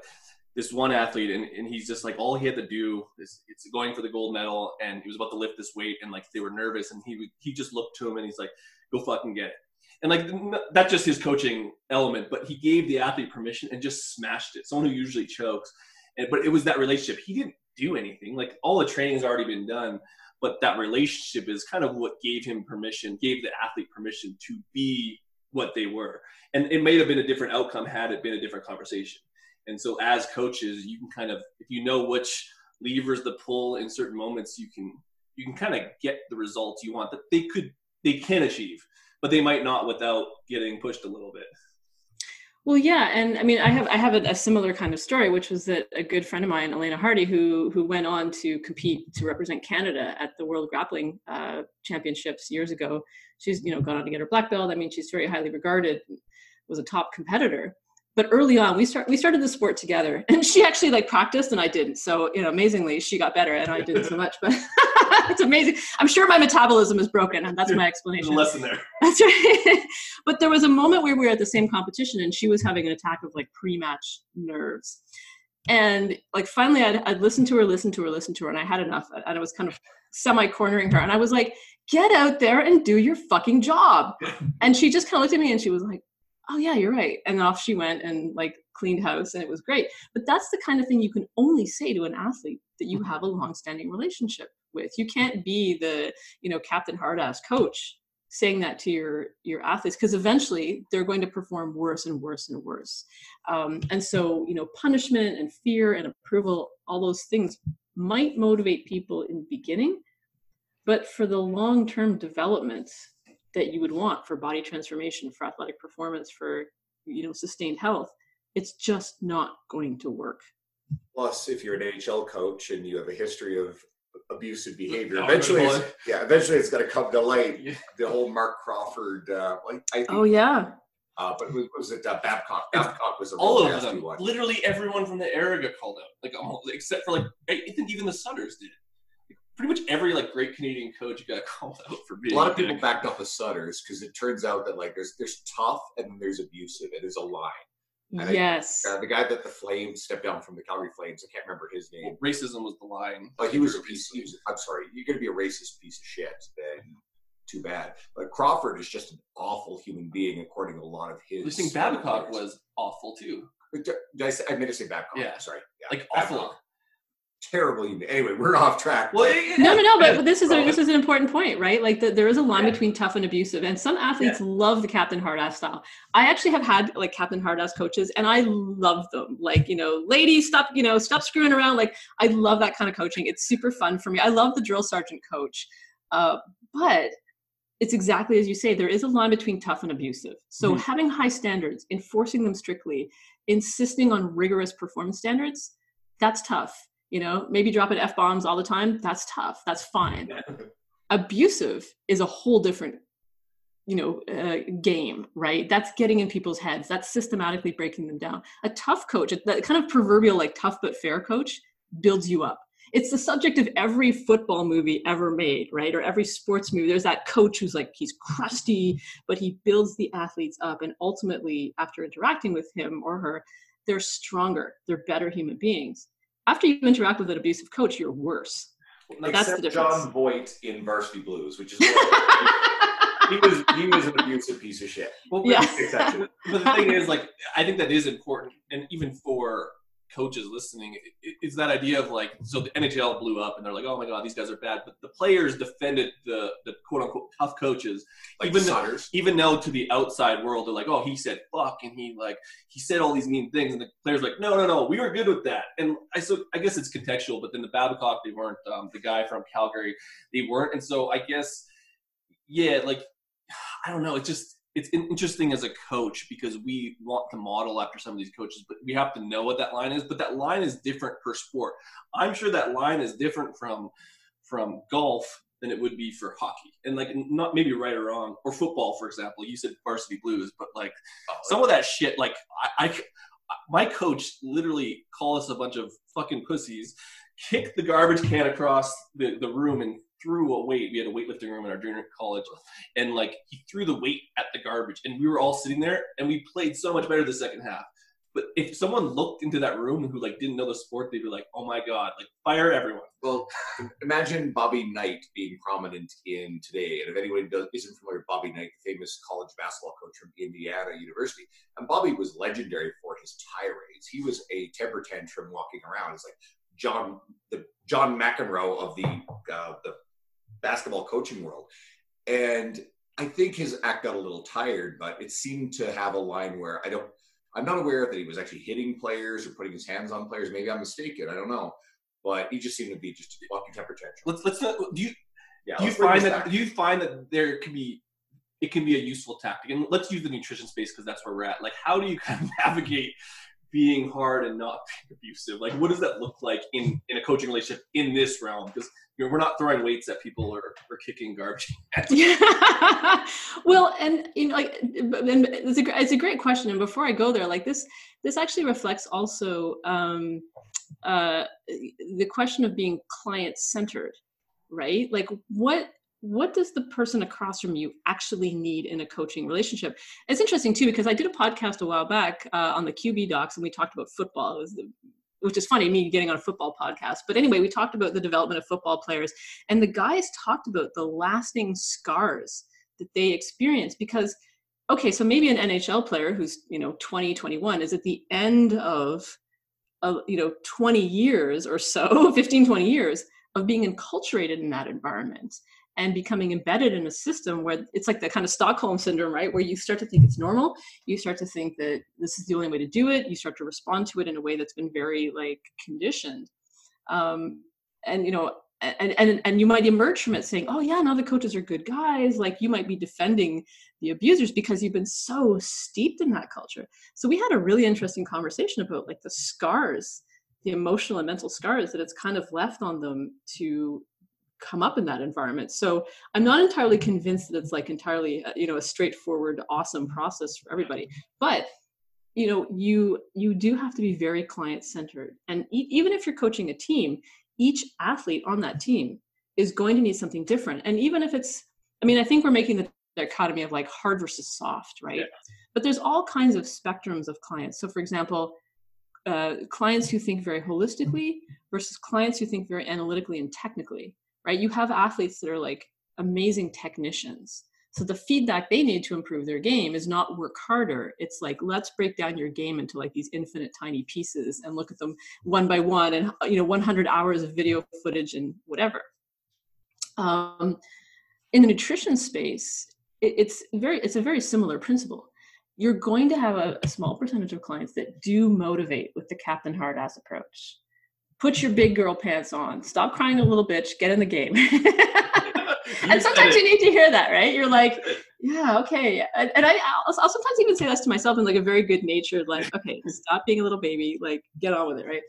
this one athlete, and, and he's just like all he had to do is it's going for the gold medal, and he was about to lift this weight, and like they were nervous, and he he just looked to him and he's like, "Go fucking get it." And like that's just his coaching element, but he gave the athlete permission and just smashed it. Someone who usually chokes, and but it was that relationship. He didn't do anything. Like all the training has already been done but that relationship is kind of what gave him permission, gave the athlete permission to be what they were. And it may have been a different outcome had it been a different conversation. And so as coaches, you can kind of if you know which levers to pull in certain moments, you can you can kind of get the results you want that they could they can achieve, but they might not without getting pushed a little bit. Well, yeah, and I mean, I have I have a, a, similar kind of story, which was that a good friend of mine, Elena Hardy, who who went on to compete to represent Canada at the World Grappling uh, Championships years ago. She's you know gone on to get her black belt. I mean, she's very highly regarded, was a top competitor, but early on we start we started the sport together [LAUGHS] and she actually like practiced and i didn't so you know amazingly she got better and i didn't so [LAUGHS] much but [LAUGHS] [LAUGHS] it's amazing. I'm sure my metabolism is broken and that's my explanation There's a lesson there. [LAUGHS] That's right. But there was a moment where we were at the same competition and she was having an attack of like pre-match nerves. And like finally I'd, I'd listen to her listen to her listen to her and i had enough and i was kind of semi cornering her and i was like get out there and do your fucking job. [LAUGHS] And she just kind of looked at me and she was like oh yeah you're right. And off she went and like cleaned house and it was great. But that's the kind of thing you can only say to an athlete that you mm-hmm. have a long-standing relationship with. You can't be the you know captain hard ass coach saying that to your your athletes because eventually they're going to perform worse and worse and worse. Um, and so you know punishment and fear and approval all those things might motivate people in the beginning but for the long term development that you would want for body transformation for athletic performance for you know sustained health it's just not going to work. Plus, if you're an NHL coach and you have a history of abusive behavior, Oh, eventually, it's, yeah, eventually it's going to come to light. [LAUGHS] The whole Marc Crawford, uh, like I think, oh yeah uh, but was, was it uh, Babcock? Babcock was a all of them. one. Literally everyone from the era got called out. Like almost, except for like I think even the Sutters did. Like, pretty much every like great Canadian coach got [LAUGHS] called out for being A lot of people dick. backed up the Sutters because it turns out that like there's there's tough and there's abusive. It is a line. And I- yes Uh, the guy that the Flames stepped down from the Calgary Flames, I can't remember his name. Racism was the line. But he was a piece. He was, I'm sorry, you're going to be a racist piece of shit. Then too bad. But Crawford is just an awful human being, according to a lot of his. I think Babcock was awful too. Did I, say, I meant to say Babcock. Yeah. Sorry. Yeah, Like Babcock. awful. Terrible human. Anyway, we're off track. Well, yeah, no no no but this is a, this is an important point right? Like the, there is a line Yeah. between tough and abusive and some athletes love the captain hard ass style. I actually have had like captain hard ass coaches and i love them. Like you know ladies stop you know stop screwing around. Like i love that kind of coaching. It's super fun for me. I love the drill sergeant coach uh, but it's exactly as you say there is a line between tough and abusive. So Mhm. having high standards enforcing them strictly insisting on rigorous performance standards that's tough you know maybe dropping f-bombs all the time that's tough that's fine. Abusive is a whole different you know uh, game right? That's getting in people's heads that's systematically breaking them down. A tough coach that kind of proverbial like tough but fair coach builds you up. It's the subject of every football movie ever made right? Or every sports movie. There's that coach who's like he's crusty but he builds the athletes up and ultimately after interacting with him or her they're stronger they're better human beings after you interact with an abusive coach you're worse Like, that's the Except difference. Jon Voight in Varsity Blues, which is [LAUGHS] he was he was an abusive piece of shit. well, yeah but the thing is, like, I think that is important, and even for coaches listening, is that idea of like, so the NHL blew up, and they're like, oh my god, these guys are bad, but the players defended the the quote unquote tough coaches, Like even though, even though to the outside world they're like, oh, he said fuck, and he like he said all these mean things, and the players like, no, no, no, we were good with that, and I so I guess it's contextual, but then the Babcock they weren't, um, the guy from Calgary they weren't, and so I guess yeah, like [SIGHS] I don't know. it just it's interesting as a coach because we want to model after some of these coaches, but we have to know what that line is. But that line is different per sport. I'm sure that line is different from from golf than it would be for hockey, and like not maybe right or wrong, or football, for example. You said varsity blues, but like oh, some of that shit, like I, I my coach literally called us a bunch of fucking pussies, kicked the garbage can across the, the room and threw a weight. We had a weightlifting room in our junior college, and like he threw the weight at the garbage, and we were all sitting there, and we played so much better the second half. But if someone looked into that room who like didn't know the sport, they'd be like, "Oh my god, like fire everyone!" Well, imagine Bobby Knight being prominent in today. And if anyone does, isn't familiar with Bobby Knight, the famous college basketball coach from Indiana University, and Bobby was legendary for his tirades. He was a temper tantrum walking around. It's like John, the John McEnroe of the uh, the basketball coaching world. And I think his act got a little tired, but it seemed to have a line where I don't. I'm not aware that he was actually hitting players or putting his hands on players. Maybe I'm mistaken. I don't know but he just seemed to be just a fucking temper tantrum. Let's let's not. Do you Yeah, do you find that back. do you find that there can be it can be a useful tactic and let's use the nutrition space because that's where we're at like how do you kind of [LAUGHS] navigate being hard and not being abusive like what does that look like in in a coaching relationship in this realm because you know, we're not throwing weights at people or, or kicking garbage [LAUGHS] [LAUGHS] yeah. well, and you know, like, and it's a it's a great question. And before I go there, like this, this actually reflects also um, uh, the question of being client centered, right? Like, what what does the person across from you actually need in a coaching relationship? It's interesting too because I did a podcast a while back uh, on the QB docs, and we talked about football. It was the, which is funny, me getting on a football podcast. But anyway, we talked about the development of football players, and the guys talked about the lasting scars that they experience because okay, so maybe an NHL player who's, you know, 20, 21 is at the end of, of you know, 20 years or so, [LAUGHS] 15, 20 years of being enculturated in that environment and becoming embedded in a system where it's like the kind of Stockholm syndrome, right? Where you start to think it's normal, you start to think that this is the only way to do it, you start to respond to it in a way that's been very like conditioned. Um, and you know, and, and and you might emerge from it saying, "Oh yeah, now the coaches are good guys." Like you might be defending the abusers because you've been so steeped in that culture. So we had a really interesting conversation about like the scars, the emotional and mental scars that it's kind of left on them to come up in that environment. So I'm not entirely convinced that it's like entirely uh, you know a straightforward, awesome process for everybody, but you know you you do have to be very client centered and e- even if you're coaching a team each athlete on that team is going to need something different. And even if it's, I mean, I think we're making the dichotomy of like hard versus soft, right? Yeah. But there's all kinds of spectrums of clients. So, for example, uh, clients who think very holistically versus clients who think very analytically and technically, right? You have athletes that are like amazing technicians so the feedback they need to improve their game is not work harder. It's like let's break down your game into like these infinite tiny pieces and look at them one by one and you know 100 hours of video footage and whatever. Um, in the nutrition space, it, it's very it's a very similar principle. You're going to have a, a small percentage of clients that do motivate with the Captain Hard Ass approach. Put your big girl pants on. Stop crying a little bitch. Get in the game. [LAUGHS] and sometimes you need to hear that, right? You're like, yeah, okay. And, and I, I'll, I'll, sometimes even say this to myself in like a very good natured, like, okay, stop being a little baby, like, get on with it, right?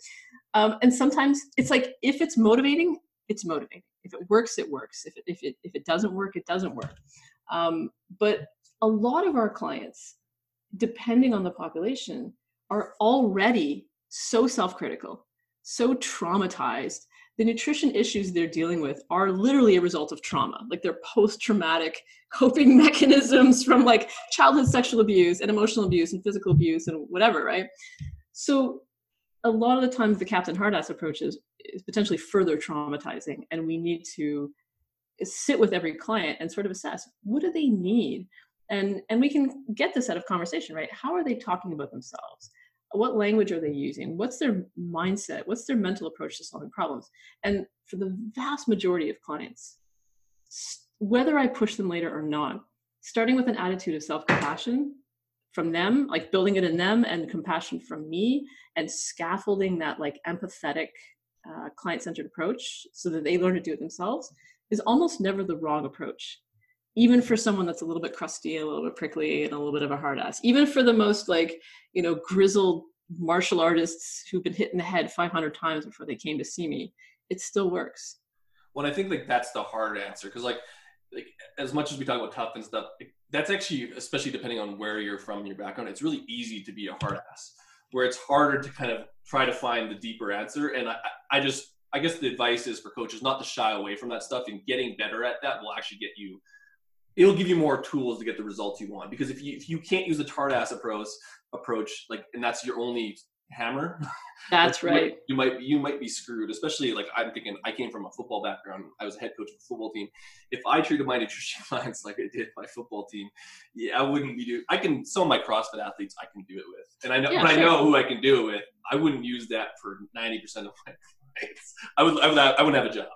Um, and sometimes it's like, if it's motivating, it's motivating. If it works, it works. If it, if it, if it doesn't work, it doesn't work. Um, but a lot of our clients, depending on the population, are already so self critical, so traumatized the nutrition issues they're dealing with are literally a result of trauma like they're post-traumatic [LAUGHS] coping mechanisms from like childhood sexual abuse and emotional abuse and physical abuse and whatever right? So a lot of the times the captain hardass approach is, is potentially further traumatizing and we need to sit with every client and sort of assess what do they need? And and we can get this out of conversation right? How are they talking about themselves what language are they using? What's their mindset? What's their mental approach to solving problems? And for the vast majority of clients whether i push them later or not starting with an attitude of self-compassion from them like building it in them and compassion from me and scaffolding that like empathetic uh, client-centered approach so that they learn to do it themselves is almost never the wrong approach even for someone that's a little bit crusty, a little bit prickly, and a little bit of a hard ass, even for the most like, you know, grizzled martial artists who've been hit in the head 500 times before they came to see me, it still works. Well, I think like that's the hard answer because like, like as much as we talk about tough and stuff, that's actually, especially depending on where you're from, your background, it's really easy to be a hard ass. Where it's harder to kind of try to find the deeper answer. And I, I just, I guess the advice is for coaches not to shy away from that stuff and getting better at that will actually get you it'll give you more tools to get the results you want. Because if you if you can't use the hard ass approach approach like and that's your only hammer [LAUGHS] that's you right. might, you might you might be screwed. Especially like i'm thinking i came from a football background. I was a head coach of a football team. If i treated my nutrition [LAUGHS] clients like i did my football team yeah i wouldn't be doing i can some of my crossfit athletes i can do it with. And i know yeah, but sure. i know who i can do it with. I wouldn't use that for 90% of my [LAUGHS] clients. I would i would i wouldn't have a job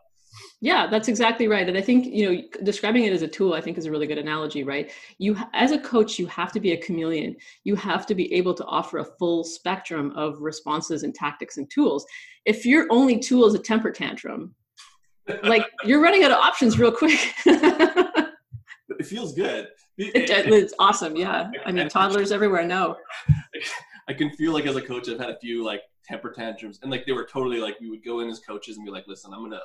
yeah, that's exactly right. And I think, you know, describing it as a tool, I think is a really good analogy, right? You, as a coach, you have to be a chameleon. You have to be able to offer a full spectrum of responses and tactics and tools. If your only tool is a temper tantrum, like [LAUGHS] you're running out of options real quick. it feels good. [LAUGHS] It, it's awesome. Yeah. I mean, toddlers everywhere know. [LAUGHS] I can feel like as a coach, I've had a few like temper tantrums and like they were totally like, we would go in as coaches and be like, listen, I'm going to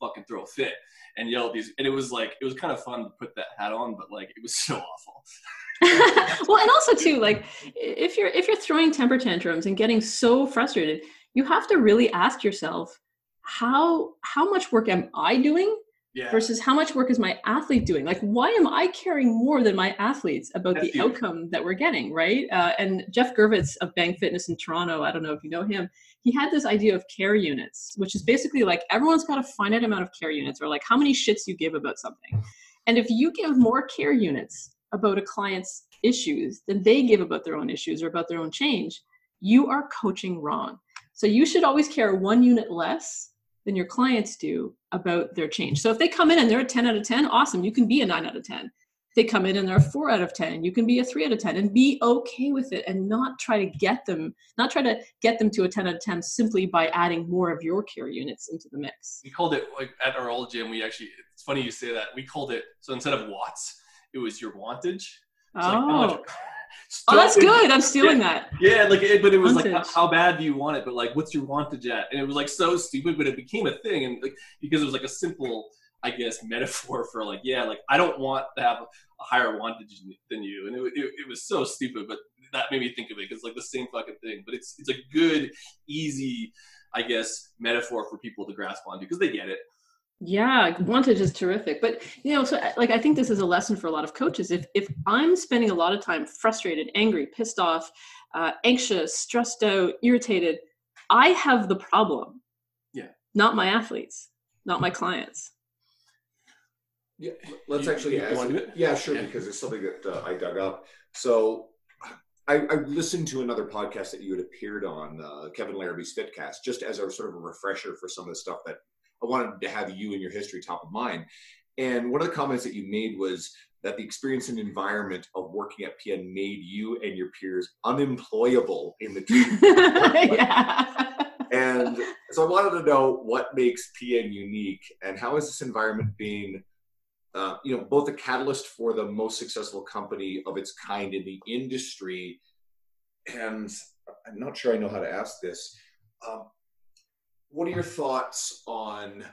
fucking throw a fit and yell at these. And it was like it was kind of fun to put that hat on, but like it was [LAUGHS] so awful. [LAUGHS] well, and also too, like if you're if you're throwing temper tantrums and getting so frustrated, you have to really ask yourself how how much work am I doing yeah. versus how much work is my athlete doing like why am i caring more than my athletes about That's the outcome that we're getting right uh, and Geoff Girvitz of bang fitness in toronto i don't know if you know him he had this idea of care units which is basically like everyone's got a finite amount of care units or like how many shits you give about something and if you give more care units about a client's issues than they give about their own issues or about their own change, you are coaching wrong. So you should always care one unit less than your clients do about their change. So if they come in and they're a 10 out of 10, awesome, you can be a 9 out of 10. They come in and they're a 4 out of 10, you can be a 3 out of 10 and be okay with it and not try to get them, not try to get them to a 10 out of 10 simply by adding more of your care units into the mix. We called it like at our old gym, we actually it's funny you say that. We called it so instead of watts, it was your wantage. It's like Oh. [LAUGHS] oh, that's good. I'm stealing that. Yeah, like, it, but it was like, how, how bad do you want it? But like, what's your wantage at? And it was like so stupid, but it became a thing, and like because it was like a simple, I guess, metaphor for like, yeah, like I don't want to have a higher wantage than you, and it, it, it was so stupid, but that made me think of it because like the same fucking thing. But it's it's a good, easy, I guess, metaphor for people to grasp onto because they get it. Yeah, wantage is terrific. But you know, so like I think this is a lesson for a lot of coaches. If if I'm spending a lot of time frustrated, angry, pissed off, uh, anxious, stressed out, irritated, I have the problem. Yeah. Not my athletes, not my clients. Yeah, let's You- actually you ask. wanna do it? Yeah, sure, Yeah. because it's something that uh, I dug up. So I, I listened to another podcast that you had appeared on, uh, Kevin Larrabee's Fitcast, just as a sort of a refresher for some of the stuff that I wanted to have you and your history top of mind. And one of the comments that you made was that the experience and environment of working at PN made you and your peers unemployable in the [LAUGHS] team. yeah. And so I wanted to know what makes PN unique and how is this environment being, uh, you know, both a catalyst for the most successful company of its kind in the industry. And I'm not sure I know how to ask this. Um, what are your thoughts on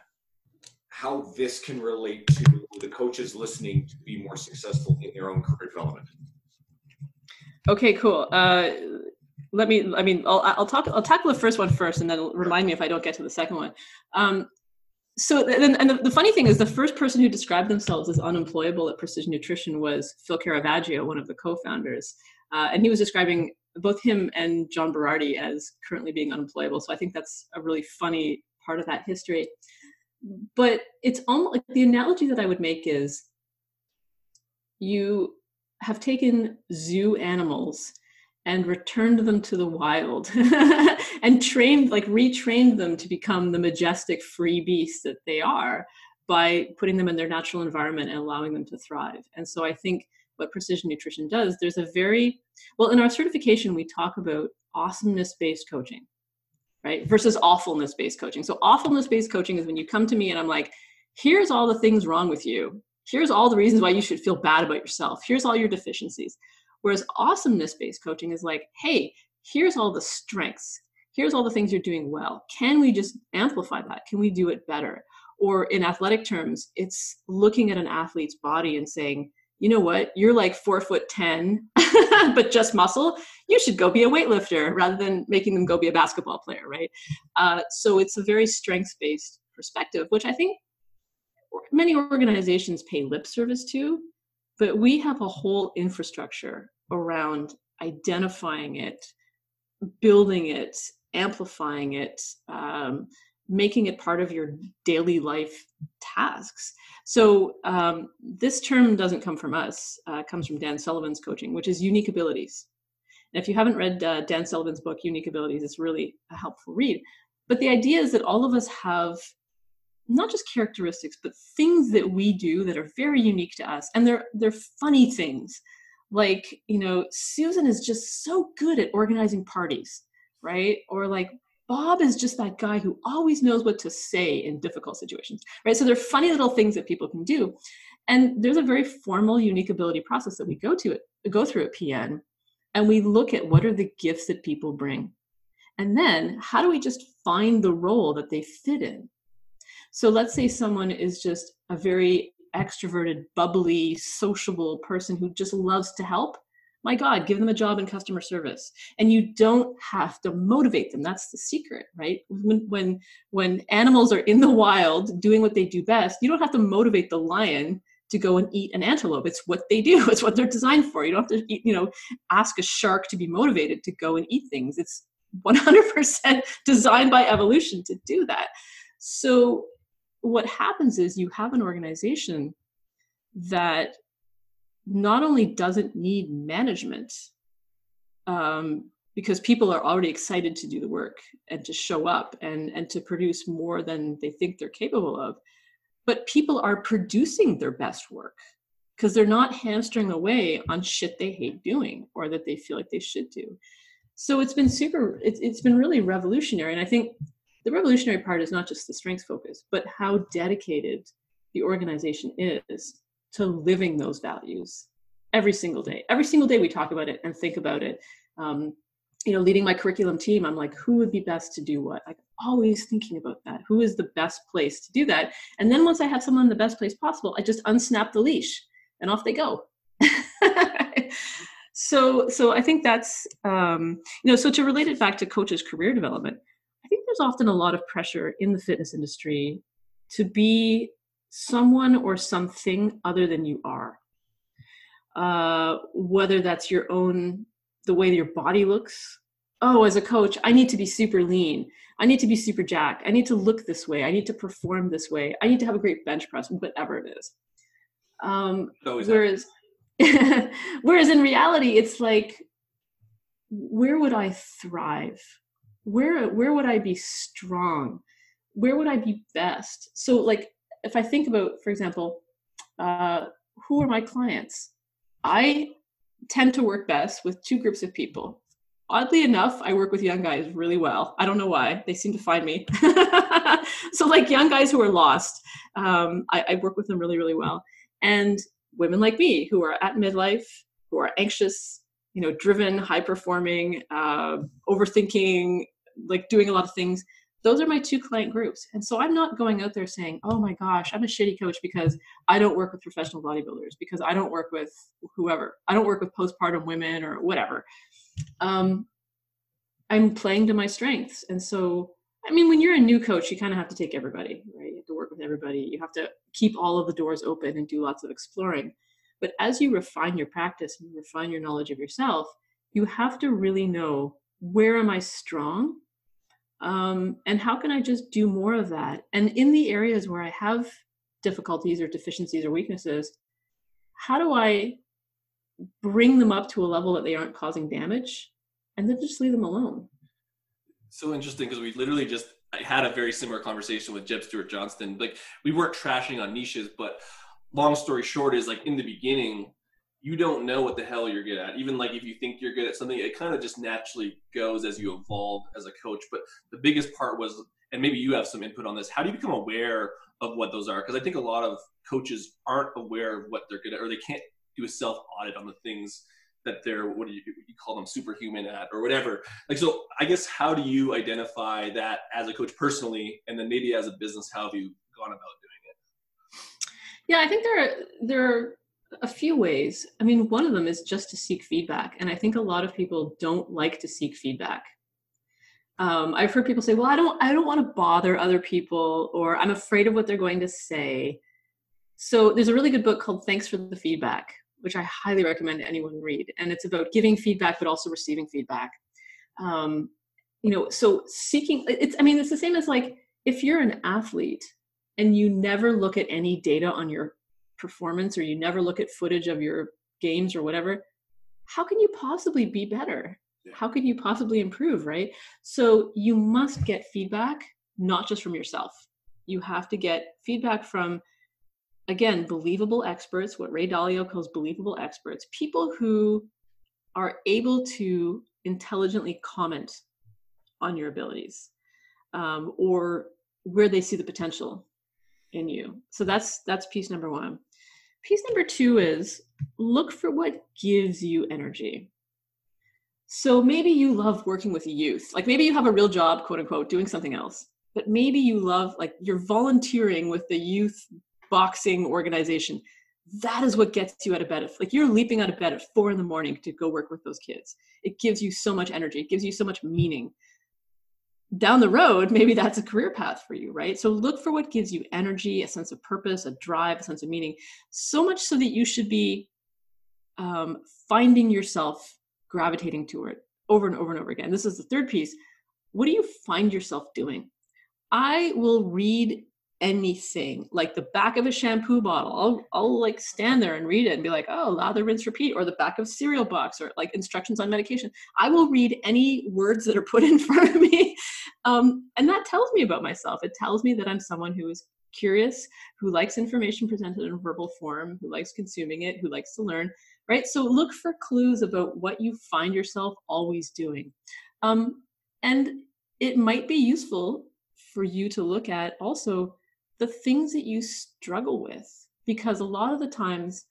how this can relate to the coaches listening to be more successful in their own career development? Okay, cool. Uh, let me. I mean, I'll, I'll talk. I'll tackle the first one first, and then remind me if I don't get to the second one. Um, so, and, the, the funny thing is, the first person who described themselves as unemployable at Precision Nutrition was Phil Caravaggio, one of the co-founders, uh, and he was describing both him and John Berardi as currently being unemployable. So, I think that's a really funny part of that history. But it's almost like the analogy that I would make is you have taken zoo animals and returned them to the wild [LAUGHS] and trained like retrained them to become the majestic free beasts that they are by putting them in their natural environment and allowing them to thrive. And so i think what precision nutrition does there's a very well in our certification we talk about awesomeness based coaching right versus awfulness based coaching. So awfulness based coaching is when you come to me and i'm like here's all the things wrong with you. Here's all the reasons why you should feel bad about yourself. Here's all your deficiencies whereas awesomeness based coaching is like hey here's all the strengths. Here's all the things you're doing well. Can we just amplify that? Can we do it better? Or in athletic terms it's looking at an athlete's body and saying you know what? You're like four foot ten [LAUGHS] but just muscle. You should go be a weightlifter rather than making them go be a basketball player right? Uh, so it's a very strengths based perspective which i think many organizations pay lip service to, but we have a whole infrastructure around identifying it, building it, amplifying it, um, making it part of your daily life tasks. So um, this term doesn't come from us; uh, comes from Dan Sullivan's coaching, which is unique abilities. And if you haven't read uh, Dan Sullivan's book, Unique Abilities, it's really a helpful read. But the idea is that all of us have not just characteristics but things that we do that are very unique to us. And they're they're funny things. Like you know susan is just so good at organizing parties right? Or like bob is just that guy who always knows what to say in difficult situations right? So they're funny little things that people can do. And there's a very formal unique ability process that we go to it go through at pn and we look at what are the gifts that people bring. And then how do we just find the role that they fit in so let's say someone is just a very extroverted, bubbly, sociable person who just loves to help. My God, give them a job in customer service. And you don't have to motivate them. That's the secret, right? When when when animals are in the wild doing what they do best, you don't have to motivate the lion to go and eat an antelope. It's what they do. [LAUGHS] It's what they're designed for. You don't have to you know, ask a shark to be motivated to go and eat things. It's 100% [LAUGHS] designed by evolution to do that. So what happens is you have an organization that not only doesn't need management um, because people are already excited to do the work and to show up and and to produce more than they think they're capable of but people are producing their best work because they're not hamstring away on shit they hate doing or that they feel like they should do. So it's been super it's, it's been really revolutionary and i think the revolutionary part is not just the strengths focus but how dedicated the organization is to living those values every single day. Every single day we talk about it and think about it. Um, you know leading my curriculum team i'm like who would be best to do what? Like always thinking about that. Who is the best place to do that? And then once i have someone in the best place possible i just unsnap the leash and off they go. [LAUGHS] So so i think that's um you know so to relate it back to coaches career development often a lot of pressure in the fitness industry to be someone or something other than you are uh whether that's your own the way your body looks. Oh, as a coach, I need to be super lean. I need to be super jacked. I need to look this way. I need to perform this way. I need to have a great bench press, whatever it is. Um, whereas, [LAUGHS] whereas in reality, it's like, where would I thrive? Where where would I be strong? Where would I be best? So, like, if I think about, for example, uh, who are my clients? I tend to work best with two groups of people. Oddly enough, I work with young guys really well. I don't know why. They seem to find me. [LAUGHS] so, like young guys who are lost, um, I, I work with them really, really well. And women like me who are at midlife, who are anxious, you know, driven, high performing, uh, overthinking, like doing a lot of things those are my two client groups. And so I'm not going out there saying, oh my gosh, I'm a shitty coach because I don't work with professional bodybuilders, because I don't work with whoever. I don't work with postpartum women or whatever. Um, I'm playing to my strengths. And so, I mean, when you're a new coach, you kind of have to take everybody, right? You have to work with everybody. You have to keep all of the doors open and do lots of exploring. But as you refine your practice and refine your knowledge of yourself, you have to really know where am I strong um, and how can I just do more of that? And in the areas where I have difficulties or deficiencies or weaknesses, how do I bring them up to a level that they aren't causing damage and then just leave them alone? So interesting because we literally just had a very similar conversation with Jeb Stuart Johnston. Like we weren't trashing on niches, but long story short is like in the beginning, you don't know what the hell you're good at. Even like if you think you're good at something, it kind of just naturally goes as you evolve as a coach. But the biggest part was, and maybe you have some input on this, how do you become aware of what those are? Because I think a lot of coaches aren't aware of what they're good at, or they can't do a self audit on the things that they're what do you, you call them superhuman at or whatever like so i guess how do you identify that as a coach personally and then maybe as a business how have you gone about doing it yeah i think there are there are a few ways. I mean, one of them is just to seek feedback. And I think a lot of people don't like to seek feedback. Um, I've heard people say, well, I don't, I don't want to bother other people, or I'm afraid of what they're going to say. So there's a really good book called Thanks for the Feedback, which I highly recommend anyone read. And it's about giving feedback, but also receiving feedback. Um, you know, so seeking, it's, I mean, it's the same as like, if you're an athlete and you never look at any data on your performance or you never look at footage of your games or whatever how can you possibly be better? Yeah. how can you possibly improve right? So you must get feedback not just from yourself. You have to get feedback from again believable experts what ray dalio calls believable experts people who are able to intelligently comment on your abilities um, or where they see the potential in you. So that's that's piece number one Piece number two is look for what gives you energy. So maybe you love working with youth. Like maybe you have a real job, quote unquote, doing something else. But maybe you love, like, you're volunteering with the youth boxing organization. That is what gets you out of bed. Like you're leaping out of bed at four in the morning to go work with those kids. It gives you so much energy. It gives you so much meaning down the road, maybe that's a career path for you, right? So look for what gives you energy, a sense of purpose, a drive, a sense of meaning, so much so that you should be um, finding yourself gravitating toward it over and over and over again. This is the third piece. What do you find yourself doing? I will read anything, like the back of a shampoo bottle. I'll, I'll like stand there and read it and be like, oh, lather, rinse, repeat, or the back of cereal box, or like instructions on medication. I will read any words that are put in [LAUGHS] front of me. Um, and that tells me about myself. It tells me that I'm someone who is curious, who likes information presented in verbal form, who likes consuming it, who likes to learn, right? So look for clues about what you find yourself always doing. Um, and it might be useful for you to look at also the things that you struggle with because a lot of the times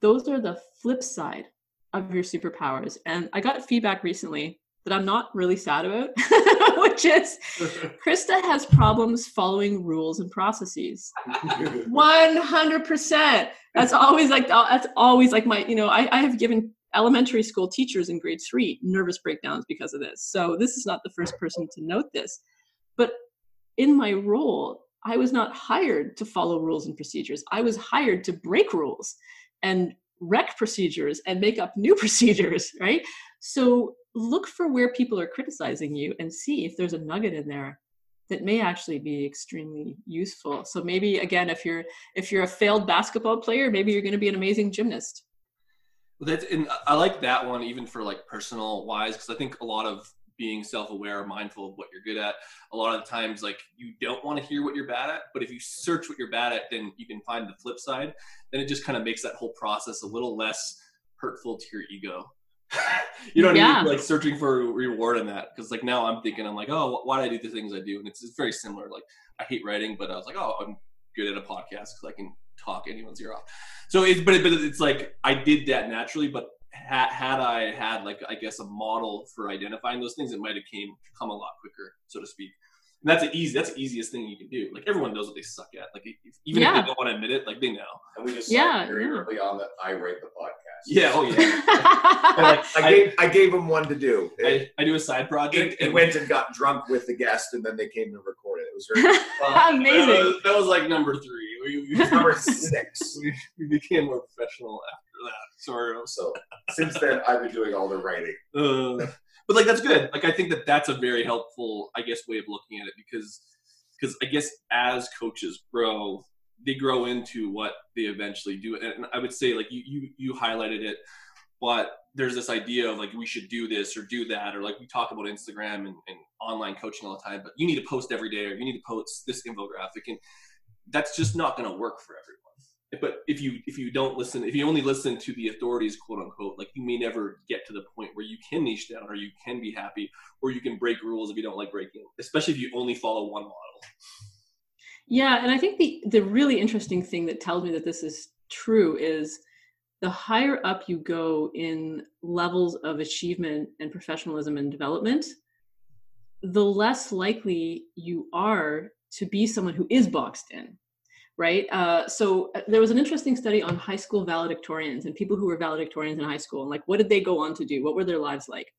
those are the flip side of your superpowers and i got feedback recently that i'm not really sad about [LAUGHS] which is [LAUGHS] krista has problems following rules and processes [LAUGHS] 100% that's always like that's always like my you know I, I have given elementary school teachers in grade three nervous breakdowns because of this so this is not the first person to note this but in my role I was not hired to follow rules and procedures. I was hired to break rules and wreck procedures and make up new procedures, right? So look for where people are criticizing you and see if there's a nugget in there that may actually be extremely useful. So maybe again if you're if you're a failed basketball player, maybe you're going to be an amazing gymnast. Well, that's and I like that one even for like personal wise because I think a lot of being self-aware mindful of what you're good at a lot of times like you don't want to hear what you're bad at but if you search what you're bad at then you can find the flip side then it just kind of makes that whole process a little less hurtful to your ego [LAUGHS] you know what yeah. I mean? Like searching for reward in that. Because like now I'm thinking, I'm like, oh, why do I do the things I do? And it's, it's very similar. Like I hate writing, but I was like, oh, I'm good at a podcast because I can talk anyone's ear off. So it's but, it, but it's like I did that naturally, but had, had I had like I guess a model for identifying those things, it might have came come a lot quicker, so to speak. And that's an easy. That's the easiest thing you can do. Like everyone knows what they suck at. Like if, even yeah. if they don't want to admit it, like they know. And we just yeah, very yeah. early on that I write the podcast. Yeah. Oh yeah. [LAUGHS] like, I, gave I gave him one to do. I, I do a side project. He went and got drunk with the guest, and then they came to record it. It was very [LAUGHS] amazing. That was, that was, like number three. We, we, number [LAUGHS] six. We, we became more professional after that. Sorry. So since then, I've been doing all the writing. Uh, but like that's good. Like I think that that's a very helpful, I guess, way of looking at it because because I guess as coaches grow, they grow into what they eventually do. And I would say like you you you highlighted it, but there's this idea of like we should do this or do that or like we talk about Instagram and, and online coaching all the time, but you need to post every day or you need to post this infographic and that's just not going to work for everyone but if you if you don't listen if you only listen to the authorities quote unquote like you may never get to the point where you can niche down or you can be happy or you can break rules if you don't like breaking especially if you only follow one model. Yeah and i think the the really interesting thing that tells me that this is true is the higher up you go in levels of achievement and professionalism and development the less likely you are to be someone who is boxed in right? Uh, so uh, there was an interesting study on high school valedictorians and people who were valedictorians in high school and like what did they go on to do? What were their lives like?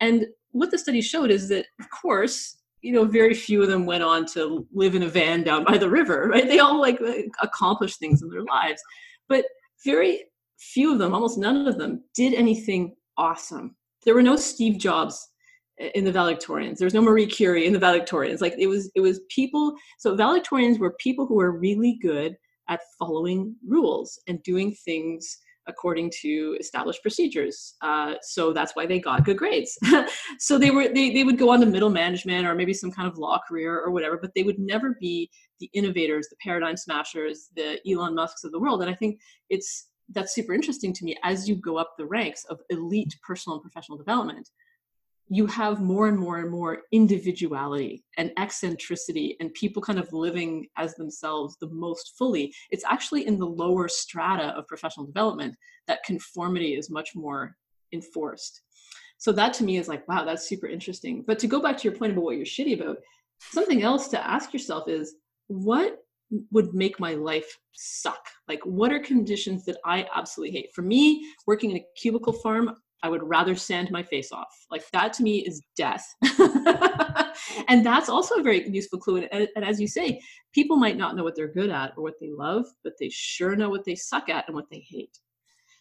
And what the study showed is that, of course, you know, very few of them went on to live in a van down by the river, right? They all like accomplished things in their lives, but very few of them, almost none of them, did anything awesome. There were no Steve Jobs in the valedictorians. There was no Marie Curie in the valedictorians. Like it was, it was people. So valedictorians were people who were really good at following rules and doing things according to established procedures. Uh, so that's why they got good grades. [LAUGHS] so they were they, they would go on to middle management or maybe some kind of law career or whatever, but they would never be the innovators, the paradigm smashers, the Elon Musks of the world. And I think it's that's super interesting to me as you go up the ranks of elite personal and professional development you have more and more and more individuality and eccentricity and people kind of living as themselves the most fully. It's actually in the lower strata of professional development that conformity is much more enforced. So that to me is like wow that's super interesting. But to go back to your point about what you're shitty about something else to ask yourself is what would make my life suck? Like what are conditions that i absolutely hate? For me working in a cubicle farm I would rather sand my face off. Like that to me is death. [LAUGHS] and that's also a very useful clue. And, and, as you say, people might not know what they're good at or what they love, but they sure know what they suck at and what they hate.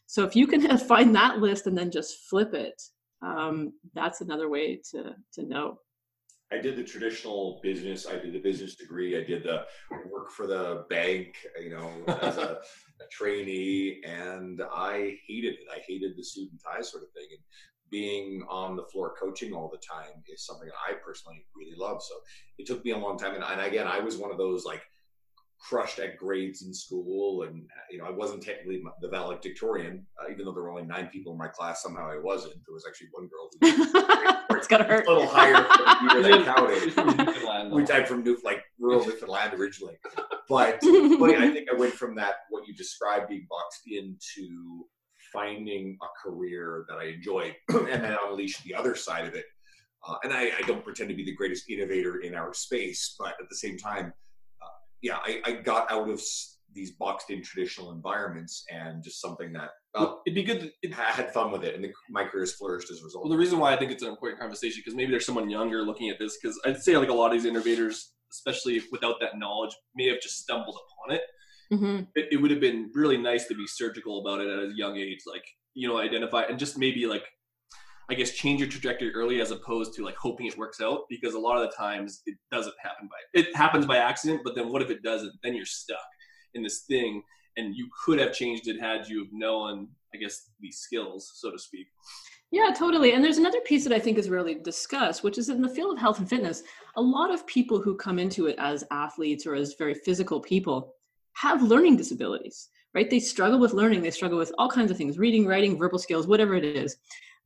So if you can [LAUGHS] find that list and then just flip it, um, that's another way to to know. I did the traditional business. I did the business degree. I did the work for the bank, you know, as a, a trainee, and I hated it. I hated the suit and tie sort of thing. And being on the floor coaching all the time is something I personally really love. So it took me a long time. And, and again, I was one of those like crushed at grades in school. And you know i wasn't technically the valedictorian uh, even though there were only nine people in my class somehow i wasn't. There was actually one girl who [LAUGHS] it's gonna hurt. a little higher for the year counted. [LAUGHS] Which i'm from New, like rural newfoundland originally. But, [LAUGHS] but i think i went from that what you described being boxed into finding a career that i enjoyed [CLEARS THROAT] and then unleash the other side of it. Uh, and I, I don't pretend to be the greatest innovator in our space but at the same time yeah, I, I got out of these boxed in traditional environments and just something that well, it'd be good. To, it, I had fun with it, and the, my career has flourished as a result. Well, the reason why I think it's an important conversation because maybe there's someone younger looking at this because I'd say like a lot of these innovators, especially without that knowledge, may have just stumbled upon it. Mm-hmm. it. It would have been really nice to be surgical about it at a young age, like you know, identify and just maybe like I guess change your trajectory early as opposed to like hoping it works out because a lot of the times it doesn't happen by it happens by accident, but then what if it doesn't? Then you're stuck in this thing and you could have changed it had you known, I guess, these skills, so to speak. Yeah, totally. And there's another piece that I think is rarely discussed, which is in the field of health and fitness, a lot of people who come into it as athletes or as very physical people have learning disabilities, right? They struggle with learning, they struggle with all kinds of things reading, writing, verbal skills, whatever it is.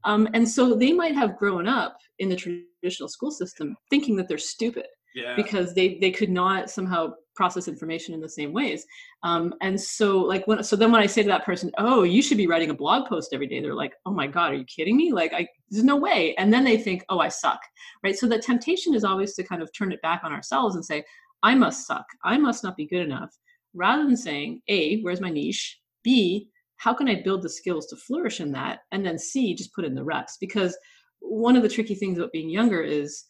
Um, and so they might have grown up in the traditional school system thinking that they're stupid yeah. because they they could not somehow process information in the same ways. Um, and so like when so then when I say to that person, oh, you should be writing a blog post every day, they're like, oh my god, are you kidding me? Like I there's no way. And then they think, oh, I suck, right? So the temptation is always to kind of turn it back on ourselves and say, I must suck, I must not be good enough, rather than saying, a, where's my niche? B, how can I build the skills to flourish in that? And then C, just put in the reps. Because one of the tricky things about being younger is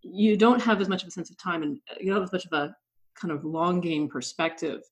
you don't have as much of a sense of time and you don't have as much of a kind of long game perspective.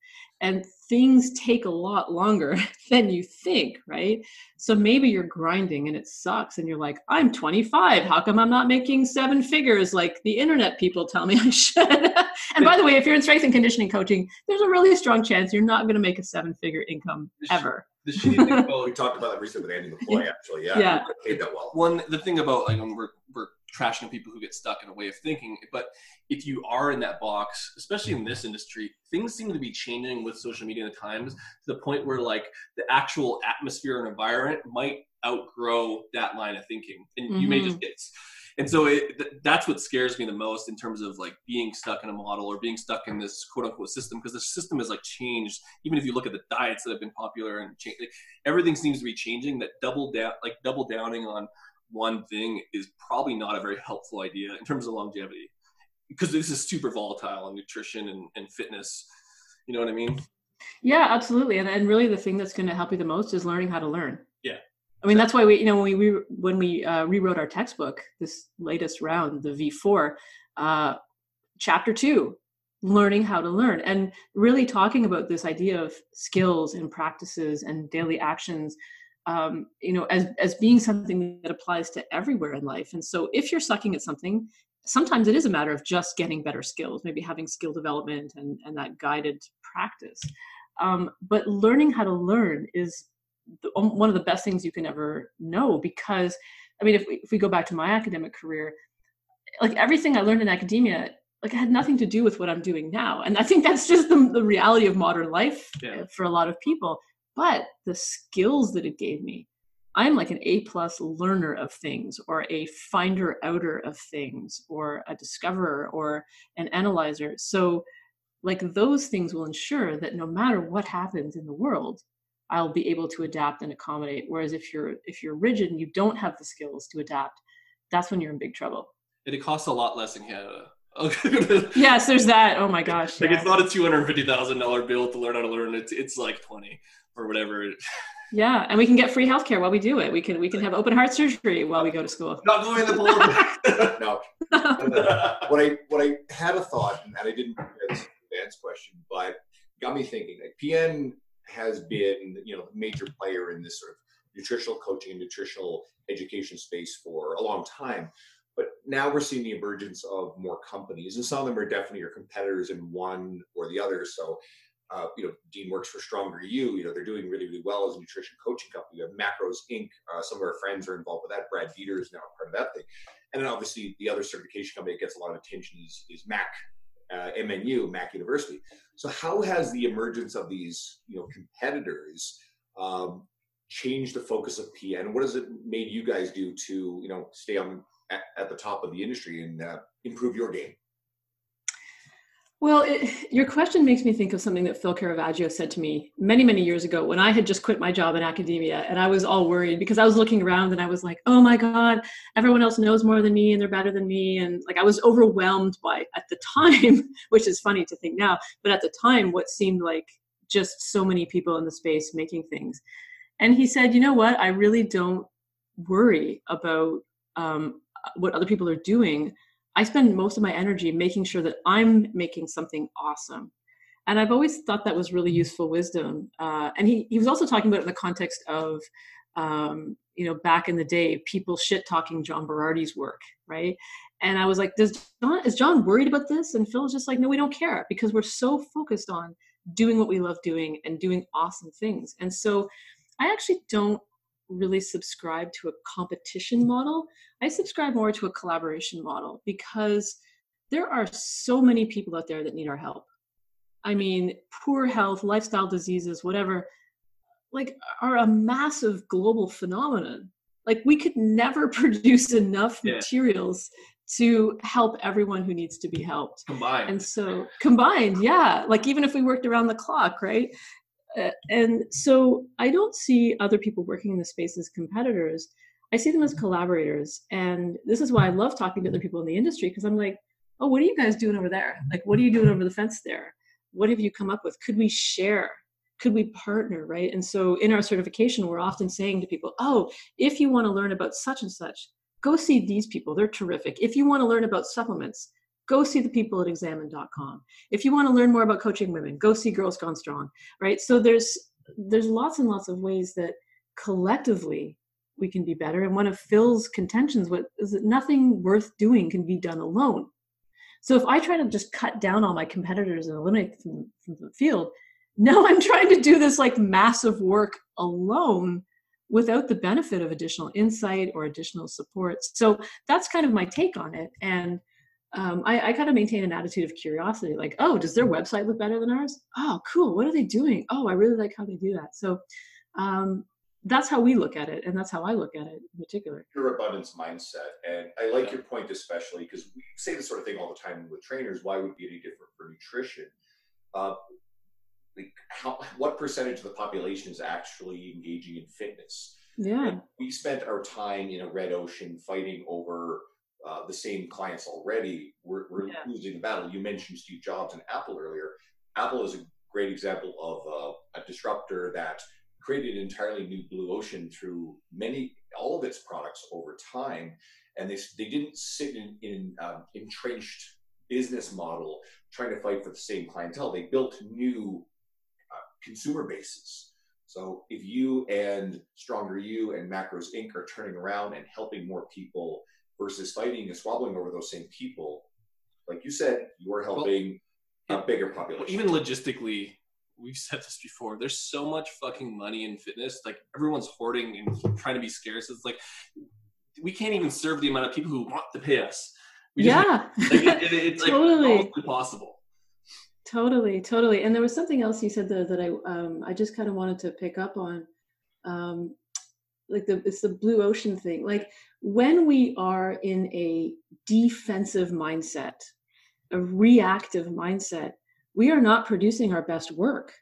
And things take a lot longer [LAUGHS] than you think right? So maybe you're grinding and it sucks and you're like i'm 25 how come i'm not making seven figures like the internet people tell me i [LAUGHS] should? And by the way if you're in strength and conditioning coaching there's a really strong chance you're not going to make a seven figure income ever the shitty thing [LAUGHS] about we talked about that recently with Andy McCloy actually yeah yeah paid that well one the thing about like when we're we're trashing people who get stuck in a way of thinking. But if you are in that box, especially in this industry, things seem to be changing with social media at times to the point where like the actual atmosphere and environment might outgrow that line of thinking, and mm-hmm. you may just mm-hmm. get. And so it, th- that's what scares me the most in terms of like being stuck in a model or being stuck in this quote unquote system because the system has like changed. Even if you look at the diets that have been popular and change, like, everything seems to be changing. That double down, like double downing on one thing is probably not a very helpful idea in terms of longevity because this is super volatile in nutrition and, and fitness. You know what I mean? Yeah, absolutely. And, and really the thing that's going to help you the most is learning how to learn. I mean, that's why we, you know, when we, when we uh, rewrote our textbook, this latest round, the V4, uh, chapter two, learning how to learn and really talking about this idea of skills and practices and daily actions um, you know as as being something that applies to everywhere in life. And so if you're sucking at something sometimes it is a matter of just getting better skills maybe having skill development and and that guided practice. Um, but learning how to learn is the, um, one of the best things you can ever know because i mean if we, if we go back to my academic career like everything i learned in academia like it had nothing to do with what i'm doing now. And i think that's just the, the reality of modern life yeah. for a lot of people. But the skills that it gave me i'm like an a plus learner of things or a finder outer of things or a discoverer or an analyzer. So like those things will ensure that no matter what happens in the world i'll be able to adapt and accommodate whereas if you're if you're rigid and you don't have the skills to adapt that's when you're in big trouble and it costs a lot less in canada [LAUGHS] yes, there's [LAUGHS] that. Oh my gosh. Like yeah. it's not a two hundred fifty thousand dollar bill to learn how to learn. It's it's like twenty or whatever. Yeah, and we can get free healthcare while we do it. We can we can have open heart surgery while we go to school. Not going in the pool. [LAUGHS] no. what I what I had a thought, and I didn't answer Dan's question, but got me thinking. Like PN has been, you know, major player in this sort of nutritional coaching and nutritional education space for a long time. But now we're seeing the emergence of more companies, and some of them are definitely your competitors in one or the other. So, uh, you know, Dean works for Stronger U. You know, they're doing really, really well as a nutrition coaching company. You have Macros Inc. Uh, some of our friends are involved with that. Brad Dieter is now part of that thing. And then obviously the other certification company that gets a lot of attention is, is Mac, uh, MNU, Mac University. So how has the emergence of these, you know, competitors um, changed the focus of PN? What has it made you guys do to, you know, stay on at, at the top of the industry and uh, improve your game? Well, it, [LAUGHS] your question makes me think of something that Phil Caravaggio said to me many, many years ago when I had just quit my job in academia and I was all worried because I was looking around and I was like, oh my God, everyone else knows more than me and they're better than me. And like I was overwhelmed by, at the [LAUGHS] time, which is funny to think now, but at the time, what seemed like just so many people in the space making things. And he said, you know what? I really don't worry about um, what other people are doing I spend most of my energy making sure that I'm making something awesome. And I've always thought that was really useful wisdom. Uh, and he, he was also talking about it in the context of, um, you know, back in the day, people shit talking John Berardi's work, right? And I was like, Does John, is John worried about this? And Phil was just like, no, we don't care because we're so focused on doing what we love doing and doing awesome things. And so I actually don't really subscribe to a competition model. I subscribe more to a collaboration model because there are so many people out there that need our help. I mean, poor health, lifestyle diseases, whatever, like are a massive global phenomenon. Like we could never [LAUGHS] produce enough yeah. materials to help everyone who needs to be helped. Combined. And so combined, yeah. Like even if we worked around the clock, right? Uh, and so I don't see other people working in the space as competitors. I see them as collaborators. And this is why I love talking to other people in the industry because I'm like, oh, what are you guys doing over there? Like, what are you doing over the fence there? What have you come up with? Could we share? Could we partner? Right. And so in our certification, we're often saying to people, oh, if you want to learn about such and such, go see these people. They're terrific. If you want to learn about supplements, go see the people at examine.com if you want to learn more about coaching women go see girls gone strong right? So there's there's lots and lots of ways that collectively we can be better and one of phil's contentions was is that nothing worth doing can be done alone. So if i try to just cut down all my competitors and eliminate them from the field now i'm trying to do this like massive work alone without the benefit of additional insight or additional support. So that's kind of my take on it and um, I, I kind of maintain an attitude of curiosity, like, oh, does their website look better than ours? Oh, cool. What are they doing? Oh, I really like how they do that. So um, that's how we look at it, and that's how I look at it in particular. Your abundance mindset, and I like your point especially because we say this sort of thing all the time with trainers. Why would it be any different for nutrition? Uh, like how, what percentage of the population is actually engaging in fitness? Yeah, and we spent our time in a red ocean fighting over uh, the same clients already, we're, we're yeah. losing the battle. You mentioned Steve Jobs and Apple earlier. Apple is a great example of uh, a disruptor that created an entirely new blue ocean through many all of its products over time, and they they didn't sit in in um, entrenched business model trying to fight for the same clientele. They built new uh, consumer bases. So if you and Stronger U and Macros Inc. are turning around and helping more people versus fighting and squabbling over those same people. Like you said, you are helping well, a bigger population. Even logistically, we've said this before. There's so much fucking money in fitness. Like everyone's hoarding and trying to be scarce. It's like we can't even serve the amount of people who want to pay us. We yeah, [LAUGHS] like, it, it, it's totally like impossible. Totally, totally. And there was something else you said there that I um, I just kind of wanted to pick up on. Um, like the it's the blue ocean thing. Like when we are in a defensive mindset a reactive mindset we are not producing our best work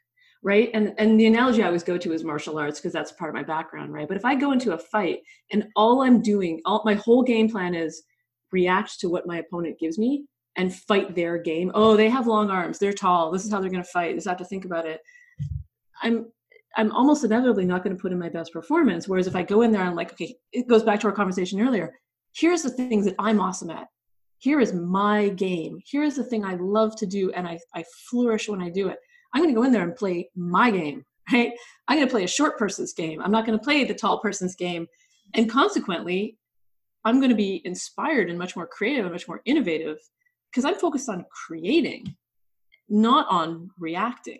right? And and the analogy i always go to is martial arts because that's part of my background right? But if i go into a fight and all i'm doing all my whole game plan is react to what my opponent gives me and fight their game. Oh they have long arms. They're tall. This is how they're going to fight I have to think about it. I'm I'm almost inevitably not going to put in my best performance. Whereas if I go in there, I'm like, okay, it goes back to our conversation earlier. Here's the things that I'm awesome at. Here is my game. Here is the thing I love to do, and I, I flourish when I do it. I'm going to go in there and play my game, [LAUGHS] right? I'm going to play a short person's game. I'm not going to play the tall person's game. And consequently, I'm going to be inspired and much more creative and much more innovative because I'm focused on creating, not on reacting.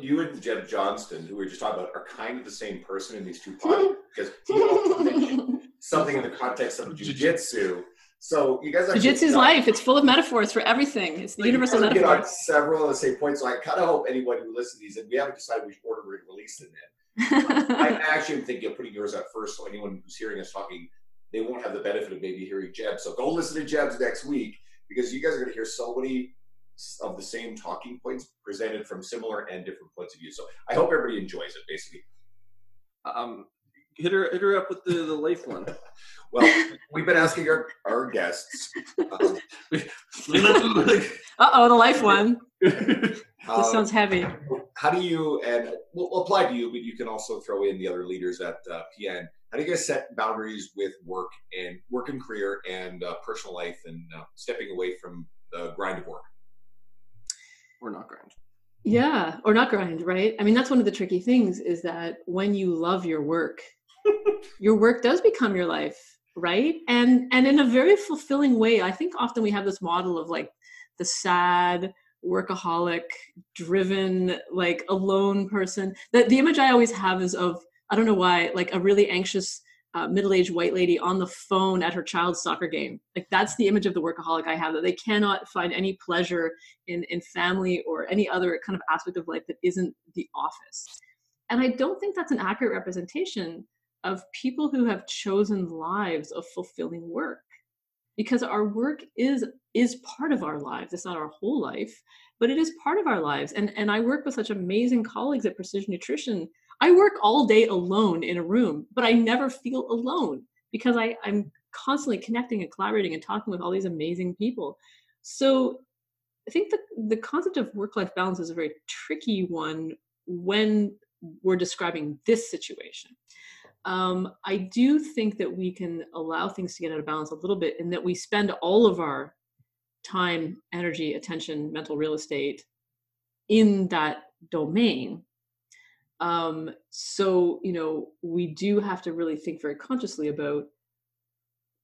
You and Jeb Johnston, who we were just talking about, are kind of the same person in these two podcasts because you also [LAUGHS] mentioned something in the context of jujitsu. So you guys are. Jiu-jitsu's life. It's full of metaphors for everything. It's the universal metaphor. Get on several of the same points. So I kind of hope anyone who listens to these, and we haven't decided which order we're releasing them in. I [LAUGHS] actually am thinking of putting yours out first, so anyone who's hearing us talking, they won't have the benefit of maybe hearing Jeb. So go listen to Jeb's next week because you guys are going to hear so many of the same talking points presented from similar and different points of view. So I hope everybody enjoys it. Basically, um, hit her hit her up with the, the life one. [LAUGHS] well, we've been asking our, our guests. Um, [LAUGHS] uh oh, the life one. [LAUGHS] this um, sounds heavy. How do you and we'll apply to you, but you can also throw in the other leaders at uh, PN. How do you guys set boundaries with work and work and career and uh, personal life and uh, stepping away from the grind of work? Or not grind. Yeah, or not grind, right? I mean, that's one of the tricky things is that when you love your work, [LAUGHS] your work does become your life, right? And and in a very fulfilling way. I think often we have this model of like the sad workaholic driven like alone person. That the image I always have is of I don't know why, like a really anxious uh, middle-aged white lady on the phone at her child's soccer game. Like that's the image of the workaholic i have that they cannot find any pleasure in in family or any other kind of aspect of life that isn't the office. And i don't think that's an accurate representation of people who have chosen lives of fulfilling work. Because our work is is part of our lives. It's not our whole life but it is part of our lives. And and i work with such amazing colleagues at precision nutrition I work all day alone in a room, but I never feel alone because I, I'm constantly connecting and collaborating and talking with all these amazing people. So I think the, the concept of work life balance is a very tricky one when we're describing this situation. Um, I do think that we can allow things to get out of balance a little bit in that we spend all of our time, energy, attention, mental real estate in that domain um, so, you know, we do have to really think very consciously about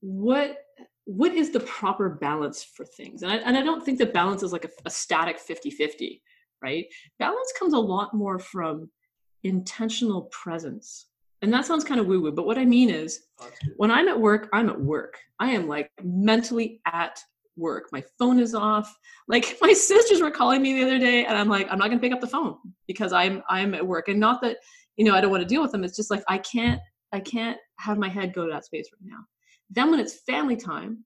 what what is the proper balance for things? And I, and I don't think that balance is like a, a static 50-50 right? Balance comes a lot more from intentional presence. And that sounds kind of woo woo but what i mean is when i'm at work i'm at work. I am like mentally at work. My phone is off. Like [LAUGHS] my sisters were calling me the other day and I'm like, I'm not gonna pick up the phone because I'm I'm at work. And not that, you know, I don't want to deal with them. It's just like I can't I can't have my head go to that space right now. Then when it's family time,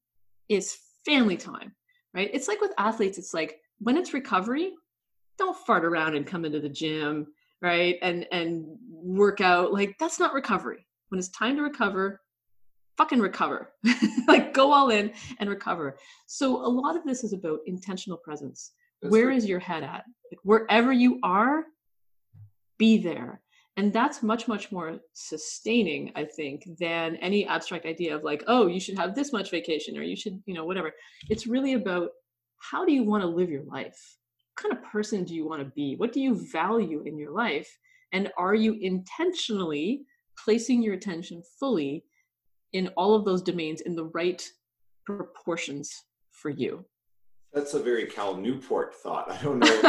it's family time. Right? It's like with athletes, it's like when it's recovery, don't fart around and come into the gym, right? And and work out. Like that's not recovery. When it's time to recover, fucking recover. [LAUGHS] Like go all in and recover. So a lot of this is about intentional presence. That's Where is your head at? Like wherever you are be there. And that's much much more sustaining i think than any abstract idea of like oh you should have this much vacation or you should you know whatever. It's really about how do you want to live your life? What kind of person do you want to be? What do you value in your life? And are you intentionally placing your attention fully in all of those domains in the right proportions for you. That's a very Cal Newport thought. I don't know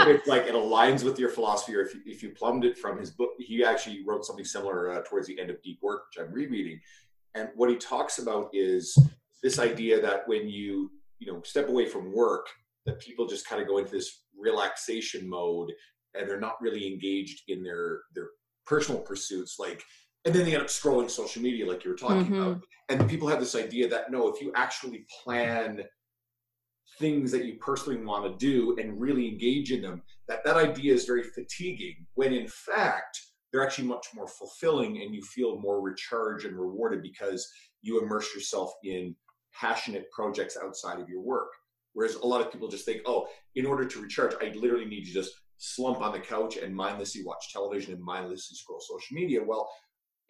if, like it aligns with your philosophy or if you, if you plumbed it from his book. He actually wrote something similar uh, towards the end of Deep Work, which I'm rereading. And what he talks about is this idea that when you you know step away from work, that people just kind of go into this relaxation mode and they're not really engaged in their their personal pursuits like and then they end up scrolling social media like you were talking mm-hmm. about. And people have this idea that no if you actually plan things that you personally want to do and really engage in them that that idea is very fatiguing when in fact they're actually much more fulfilling and you feel more recharged and rewarded because you immerse yourself in passionate projects outside of your work. Whereas a lot of people just think oh in order to recharge i literally need to just slump on the couch and mindlessly watch television and mindlessly scroll social media. Well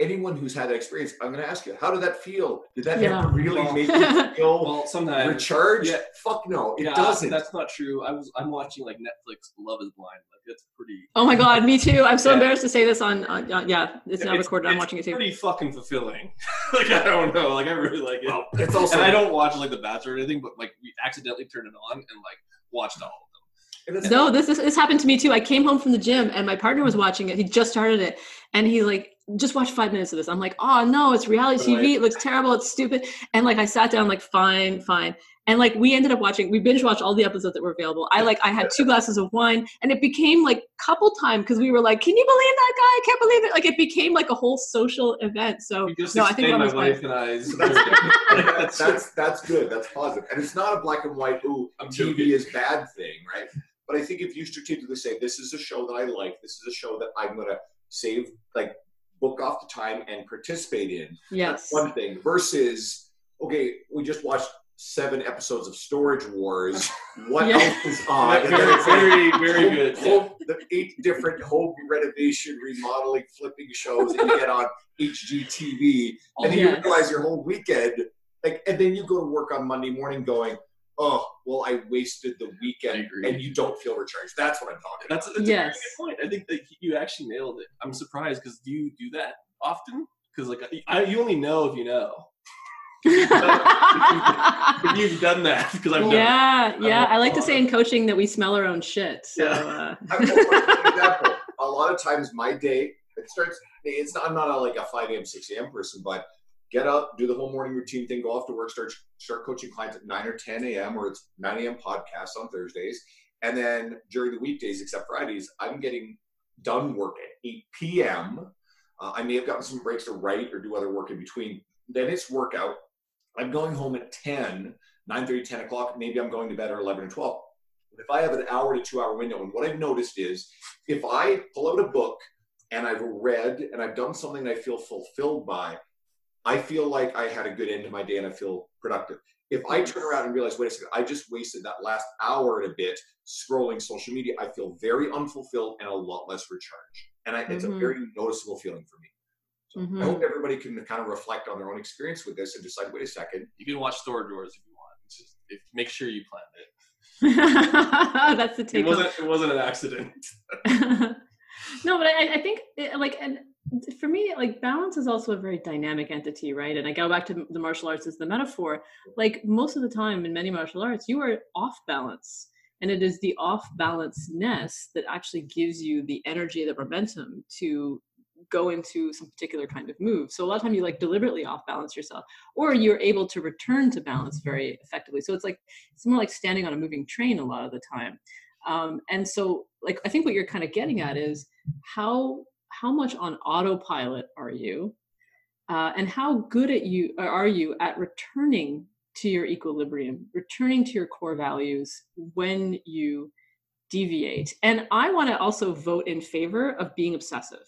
anyone who's had that experience, I'm going to ask you, how did that feel? Did that Yeah. ever [LAUGHS] really Well- make you feel [LAUGHS] Well, sometimes recharged? yeah. Fuck no, it yeah, doesn't. That's not true. I was I'm watching like Netflix Love Is Blind. Like that's pretty. oh my god, me too. I'm so Yeah. embarrassed to say this on, on, on yeah, it's not it's- recorded. I'm watching it too. Pretty fucking fulfilling. [LAUGHS] like I don't know. Like I really like it. well, it's also and I don't watch like The Bachelor or anything, but like we accidentally turned it on and like watched all of and it's- No, this, this this happened to me too. I came home from the gym and my partner was watching it. He just started it, and he's like, "Just watch five minutes of this." I'm like, "Oh no, it's reality Right. TV. It looks terrible. It's stupid." And like, I sat down, like, "Fine, fine." And like, we ended up watching. We binge watched all the episodes that were available. I like, I had two glasses of wine, and it became like couple time because we were like, "Can you believe that guy? I can't believe it!" Like, it became like a whole social event. So just no, I think explained my is wife and I's. [LAUGHS] that's, [LAUGHS] that's that's good. That's positive, and it's not a black and white. Ooh, I'm TV joking. is bad thing, right? But I think if you strategically say this is a show that I like, this is a show that I'm gonna save, like book off the time and participate in. yes, That's one thing. Versus, okay, we just watched seven episodes of Storage Wars. [LAUGHS] What Yeah. else is on? Very, very, very home- good. home- the eight different home renovation, remodeling, flipping shows that you get on HGTV, and then you realize your whole weekend, like, and then you go to work on Monday morning going, "Oh, well, I wasted the weekend," and you don't feel recharged. That's what I'm talking That's, about. that's Yes. a good point. I think that you actually nailed it. I'm surprised because do you do that often? Because like I, you only know if you know. [LAUGHS] [LAUGHS] If you've done that because I've done it. yeah, yeah. I'm- I like to say in coaching that we smell our own shit. So. Yeah. Uh, [LAUGHS] I'm example, a lot of times my day it starts. It's not. I'm not a, like a 5 a.m. 6 a.m. person, but get up, do the whole morning routine thing, go off to work, start start coaching clients at 9 or 10 a.m. or it's 9 a.m. podcast on Thursdays, and then during the weekdays, except Fridays, I'm getting done work at 8 p.m. Uh, I may have gotten some breaks to write or do other work in between. Then it's workout. I'm going home at 10, 9 30, 10 o'clock. Maybe I'm going to bed at 11 or 12. But if I have an hour to two hour window, and what I've noticed is if I pull out a book and I've read and I've done something I feel fulfilled by, I feel like I had a good end to my day and I feel productive. If I turn around and realize, wait a second, I just wasted that last hour and a bit scrolling social media, I feel very unfulfilled and a lot less recharged. And I, it's a Mhm. very noticeable feeling for me. So Mhm. I hope everybody can kind of reflect on their own experience with this and decide, wait a second, You can watch Storage Wars if you want. Just if, make sure you plan it. [LAUGHS] That's the It take. home. wasn't. It wasn't an accident. [LAUGHS] no, but I, I think it, like and for me, like balance is also a very dynamic entity, right? And I go back to the martial arts as the metaphor. Like most of the time in many martial arts, you are off balance, and it is the off balanceness that actually gives you the energy, the momentum to go into some particular kind of move. So a lot of time you like deliberately off balance yourself, or you're able to return to balance very effectively. So it's like it's more like standing on a moving train a lot of the time. Um, and so like I think what you're kind of getting at is how how much on autopilot are you, uh, and how good at you are you at returning to your equilibrium, returning to your core values when you deviate. And I want to also vote in favor of being obsessive.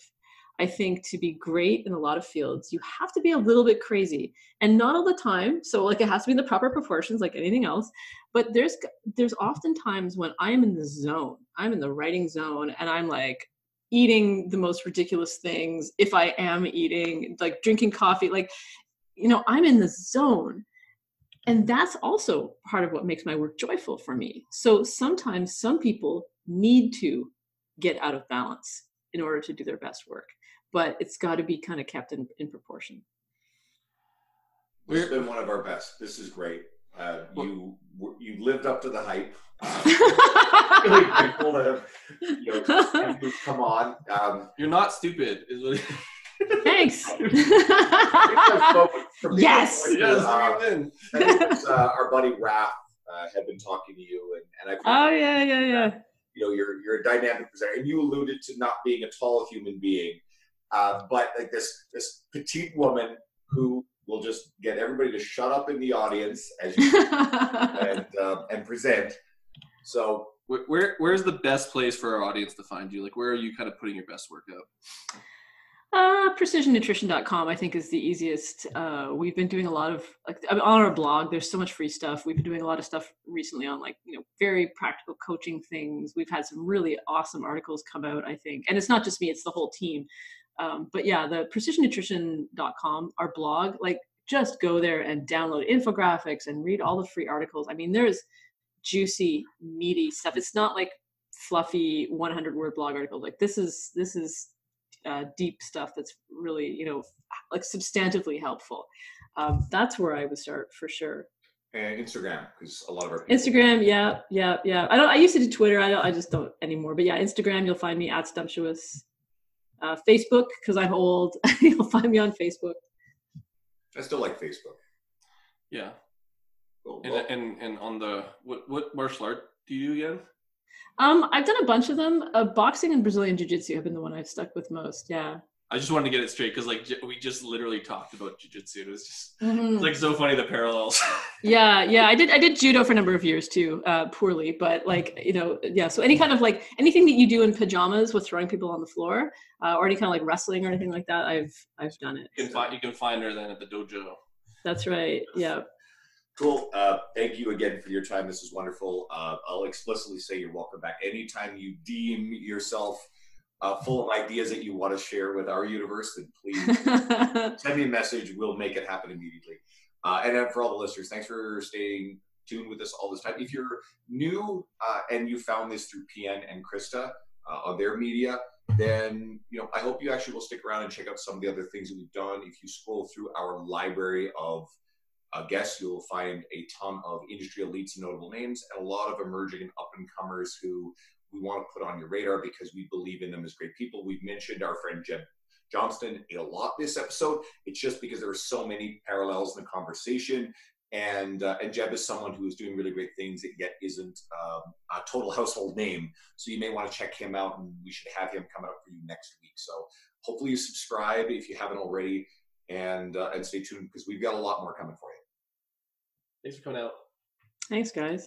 I think to be great in a lot of fields, you have to be a little bit crazy and not all the time. So like it has to be in the proper proportions like anything else. But there's there's often times when I'm in the zone. I'm in the writing zone and I'm like eating the most ridiculous things if I am eating, like drinking coffee, like you know, I'm in the zone. And that's also part of what makes my work joyful for me. So sometimes some people need to get out of balance in order to do their best work but it's got to be kind of kept in, in proportion. Has been one of our best. This is great. Uh, you you lived up to the hype. [LAUGHS] Uh, really grateful to have you know, come on. Um, You're not stupid. Is what Thanks. I think I've spoken from the Yes. yes, uh, bring it in. I think it was, uh, our buddy Raph uh, had been talking to you, and, and I oh yeah, yeah, yeah. you know you're you're a dynamic presenter, and you alluded to not being a tall human being, uh, but like this this petite woman who will just get everybody to shut up in the audience as you [LAUGHS] and uh, and present. So Where, where where's the best place for our audience to find you? Like, where are you kind of putting your best work out? Uh, precisionnutrition.com I think is the easiest. Uh, we've been doing a lot of like I mean, on our blog. There's so much free stuff. We've been doing a lot of stuff recently on like you know very practical coaching things. We've had some really awesome articles come out. I think, and it's not just me; it's the whole team. Um, but yeah, the precisionnutrition.com, our blog, like just go there and download infographics and read all the free articles. I mean, there's juicy, meaty stuff. It's not like fluffy 100 word blog article. Like this is this is uh, deep stuff that's really you know like substantively helpful. Um, that's where I would start for sure. And Instagram, because a lot of our people- Instagram, yeah, yeah, yeah. I don't. I used to do Twitter. I don't. I just don't anymore. But yeah, Instagram, you'll find me at Stumptuous. Uh, Facebook, because I'm old, [LAUGHS] you'll find me on Facebook. I still like Facebook. Yeah. Cool. And, Well, and and on the what what martial art do you do again? Um, I've done a bunch of them. Uh, boxing and Brazilian Jiu Jitsu have been the one I've stuck with most. Yeah. I just wanted to get it straight because like j- we just literally talked about jujitsu. It was just Mhm. it's like so funny the parallels. [LAUGHS] yeah yeah i did i did judo for a number of years too uh poorly but like you know yeah so any kind of like anything that you do in pajamas with throwing people on the floor uh, or any kind of like wrestling or anything like that i've i've done it you can So, find you can find her then at the dojo. that's right yeah Cool. Uh, thank you again for your time. This is wonderful. Uh, I'll explicitly say you're welcome back anytime you deem yourself uh, full of ideas that you want to share with our universe. Then please [LAUGHS] send me a message. We'll make it happen immediately. Uh, and then for all the listeners, thanks for staying tuned with us all this time. If you're new uh, and you found this through PN and Krista uh, on their media, then you know I hope you actually will stick around and check out some of the other things that we've done. If you scroll through our library of uh, guests, you'll find a ton of industry elites and notable names, and a lot of emerging and up and comers who we want to put on your radar because we believe in them as great people. We've mentioned our friend Jeb Johnston a lot this episode. It's just because there are so many parallels in the conversation. And uh, and Jeb is someone who is doing really great things that yet isn't um, a total [LAUGHS] household name. So you may want to check him out, and we should have him come out for you next week. So hopefully you subscribe if you haven't already, and uh, and stay tuned because we've got a lot more coming for you. Thanks for coming out. thanks guys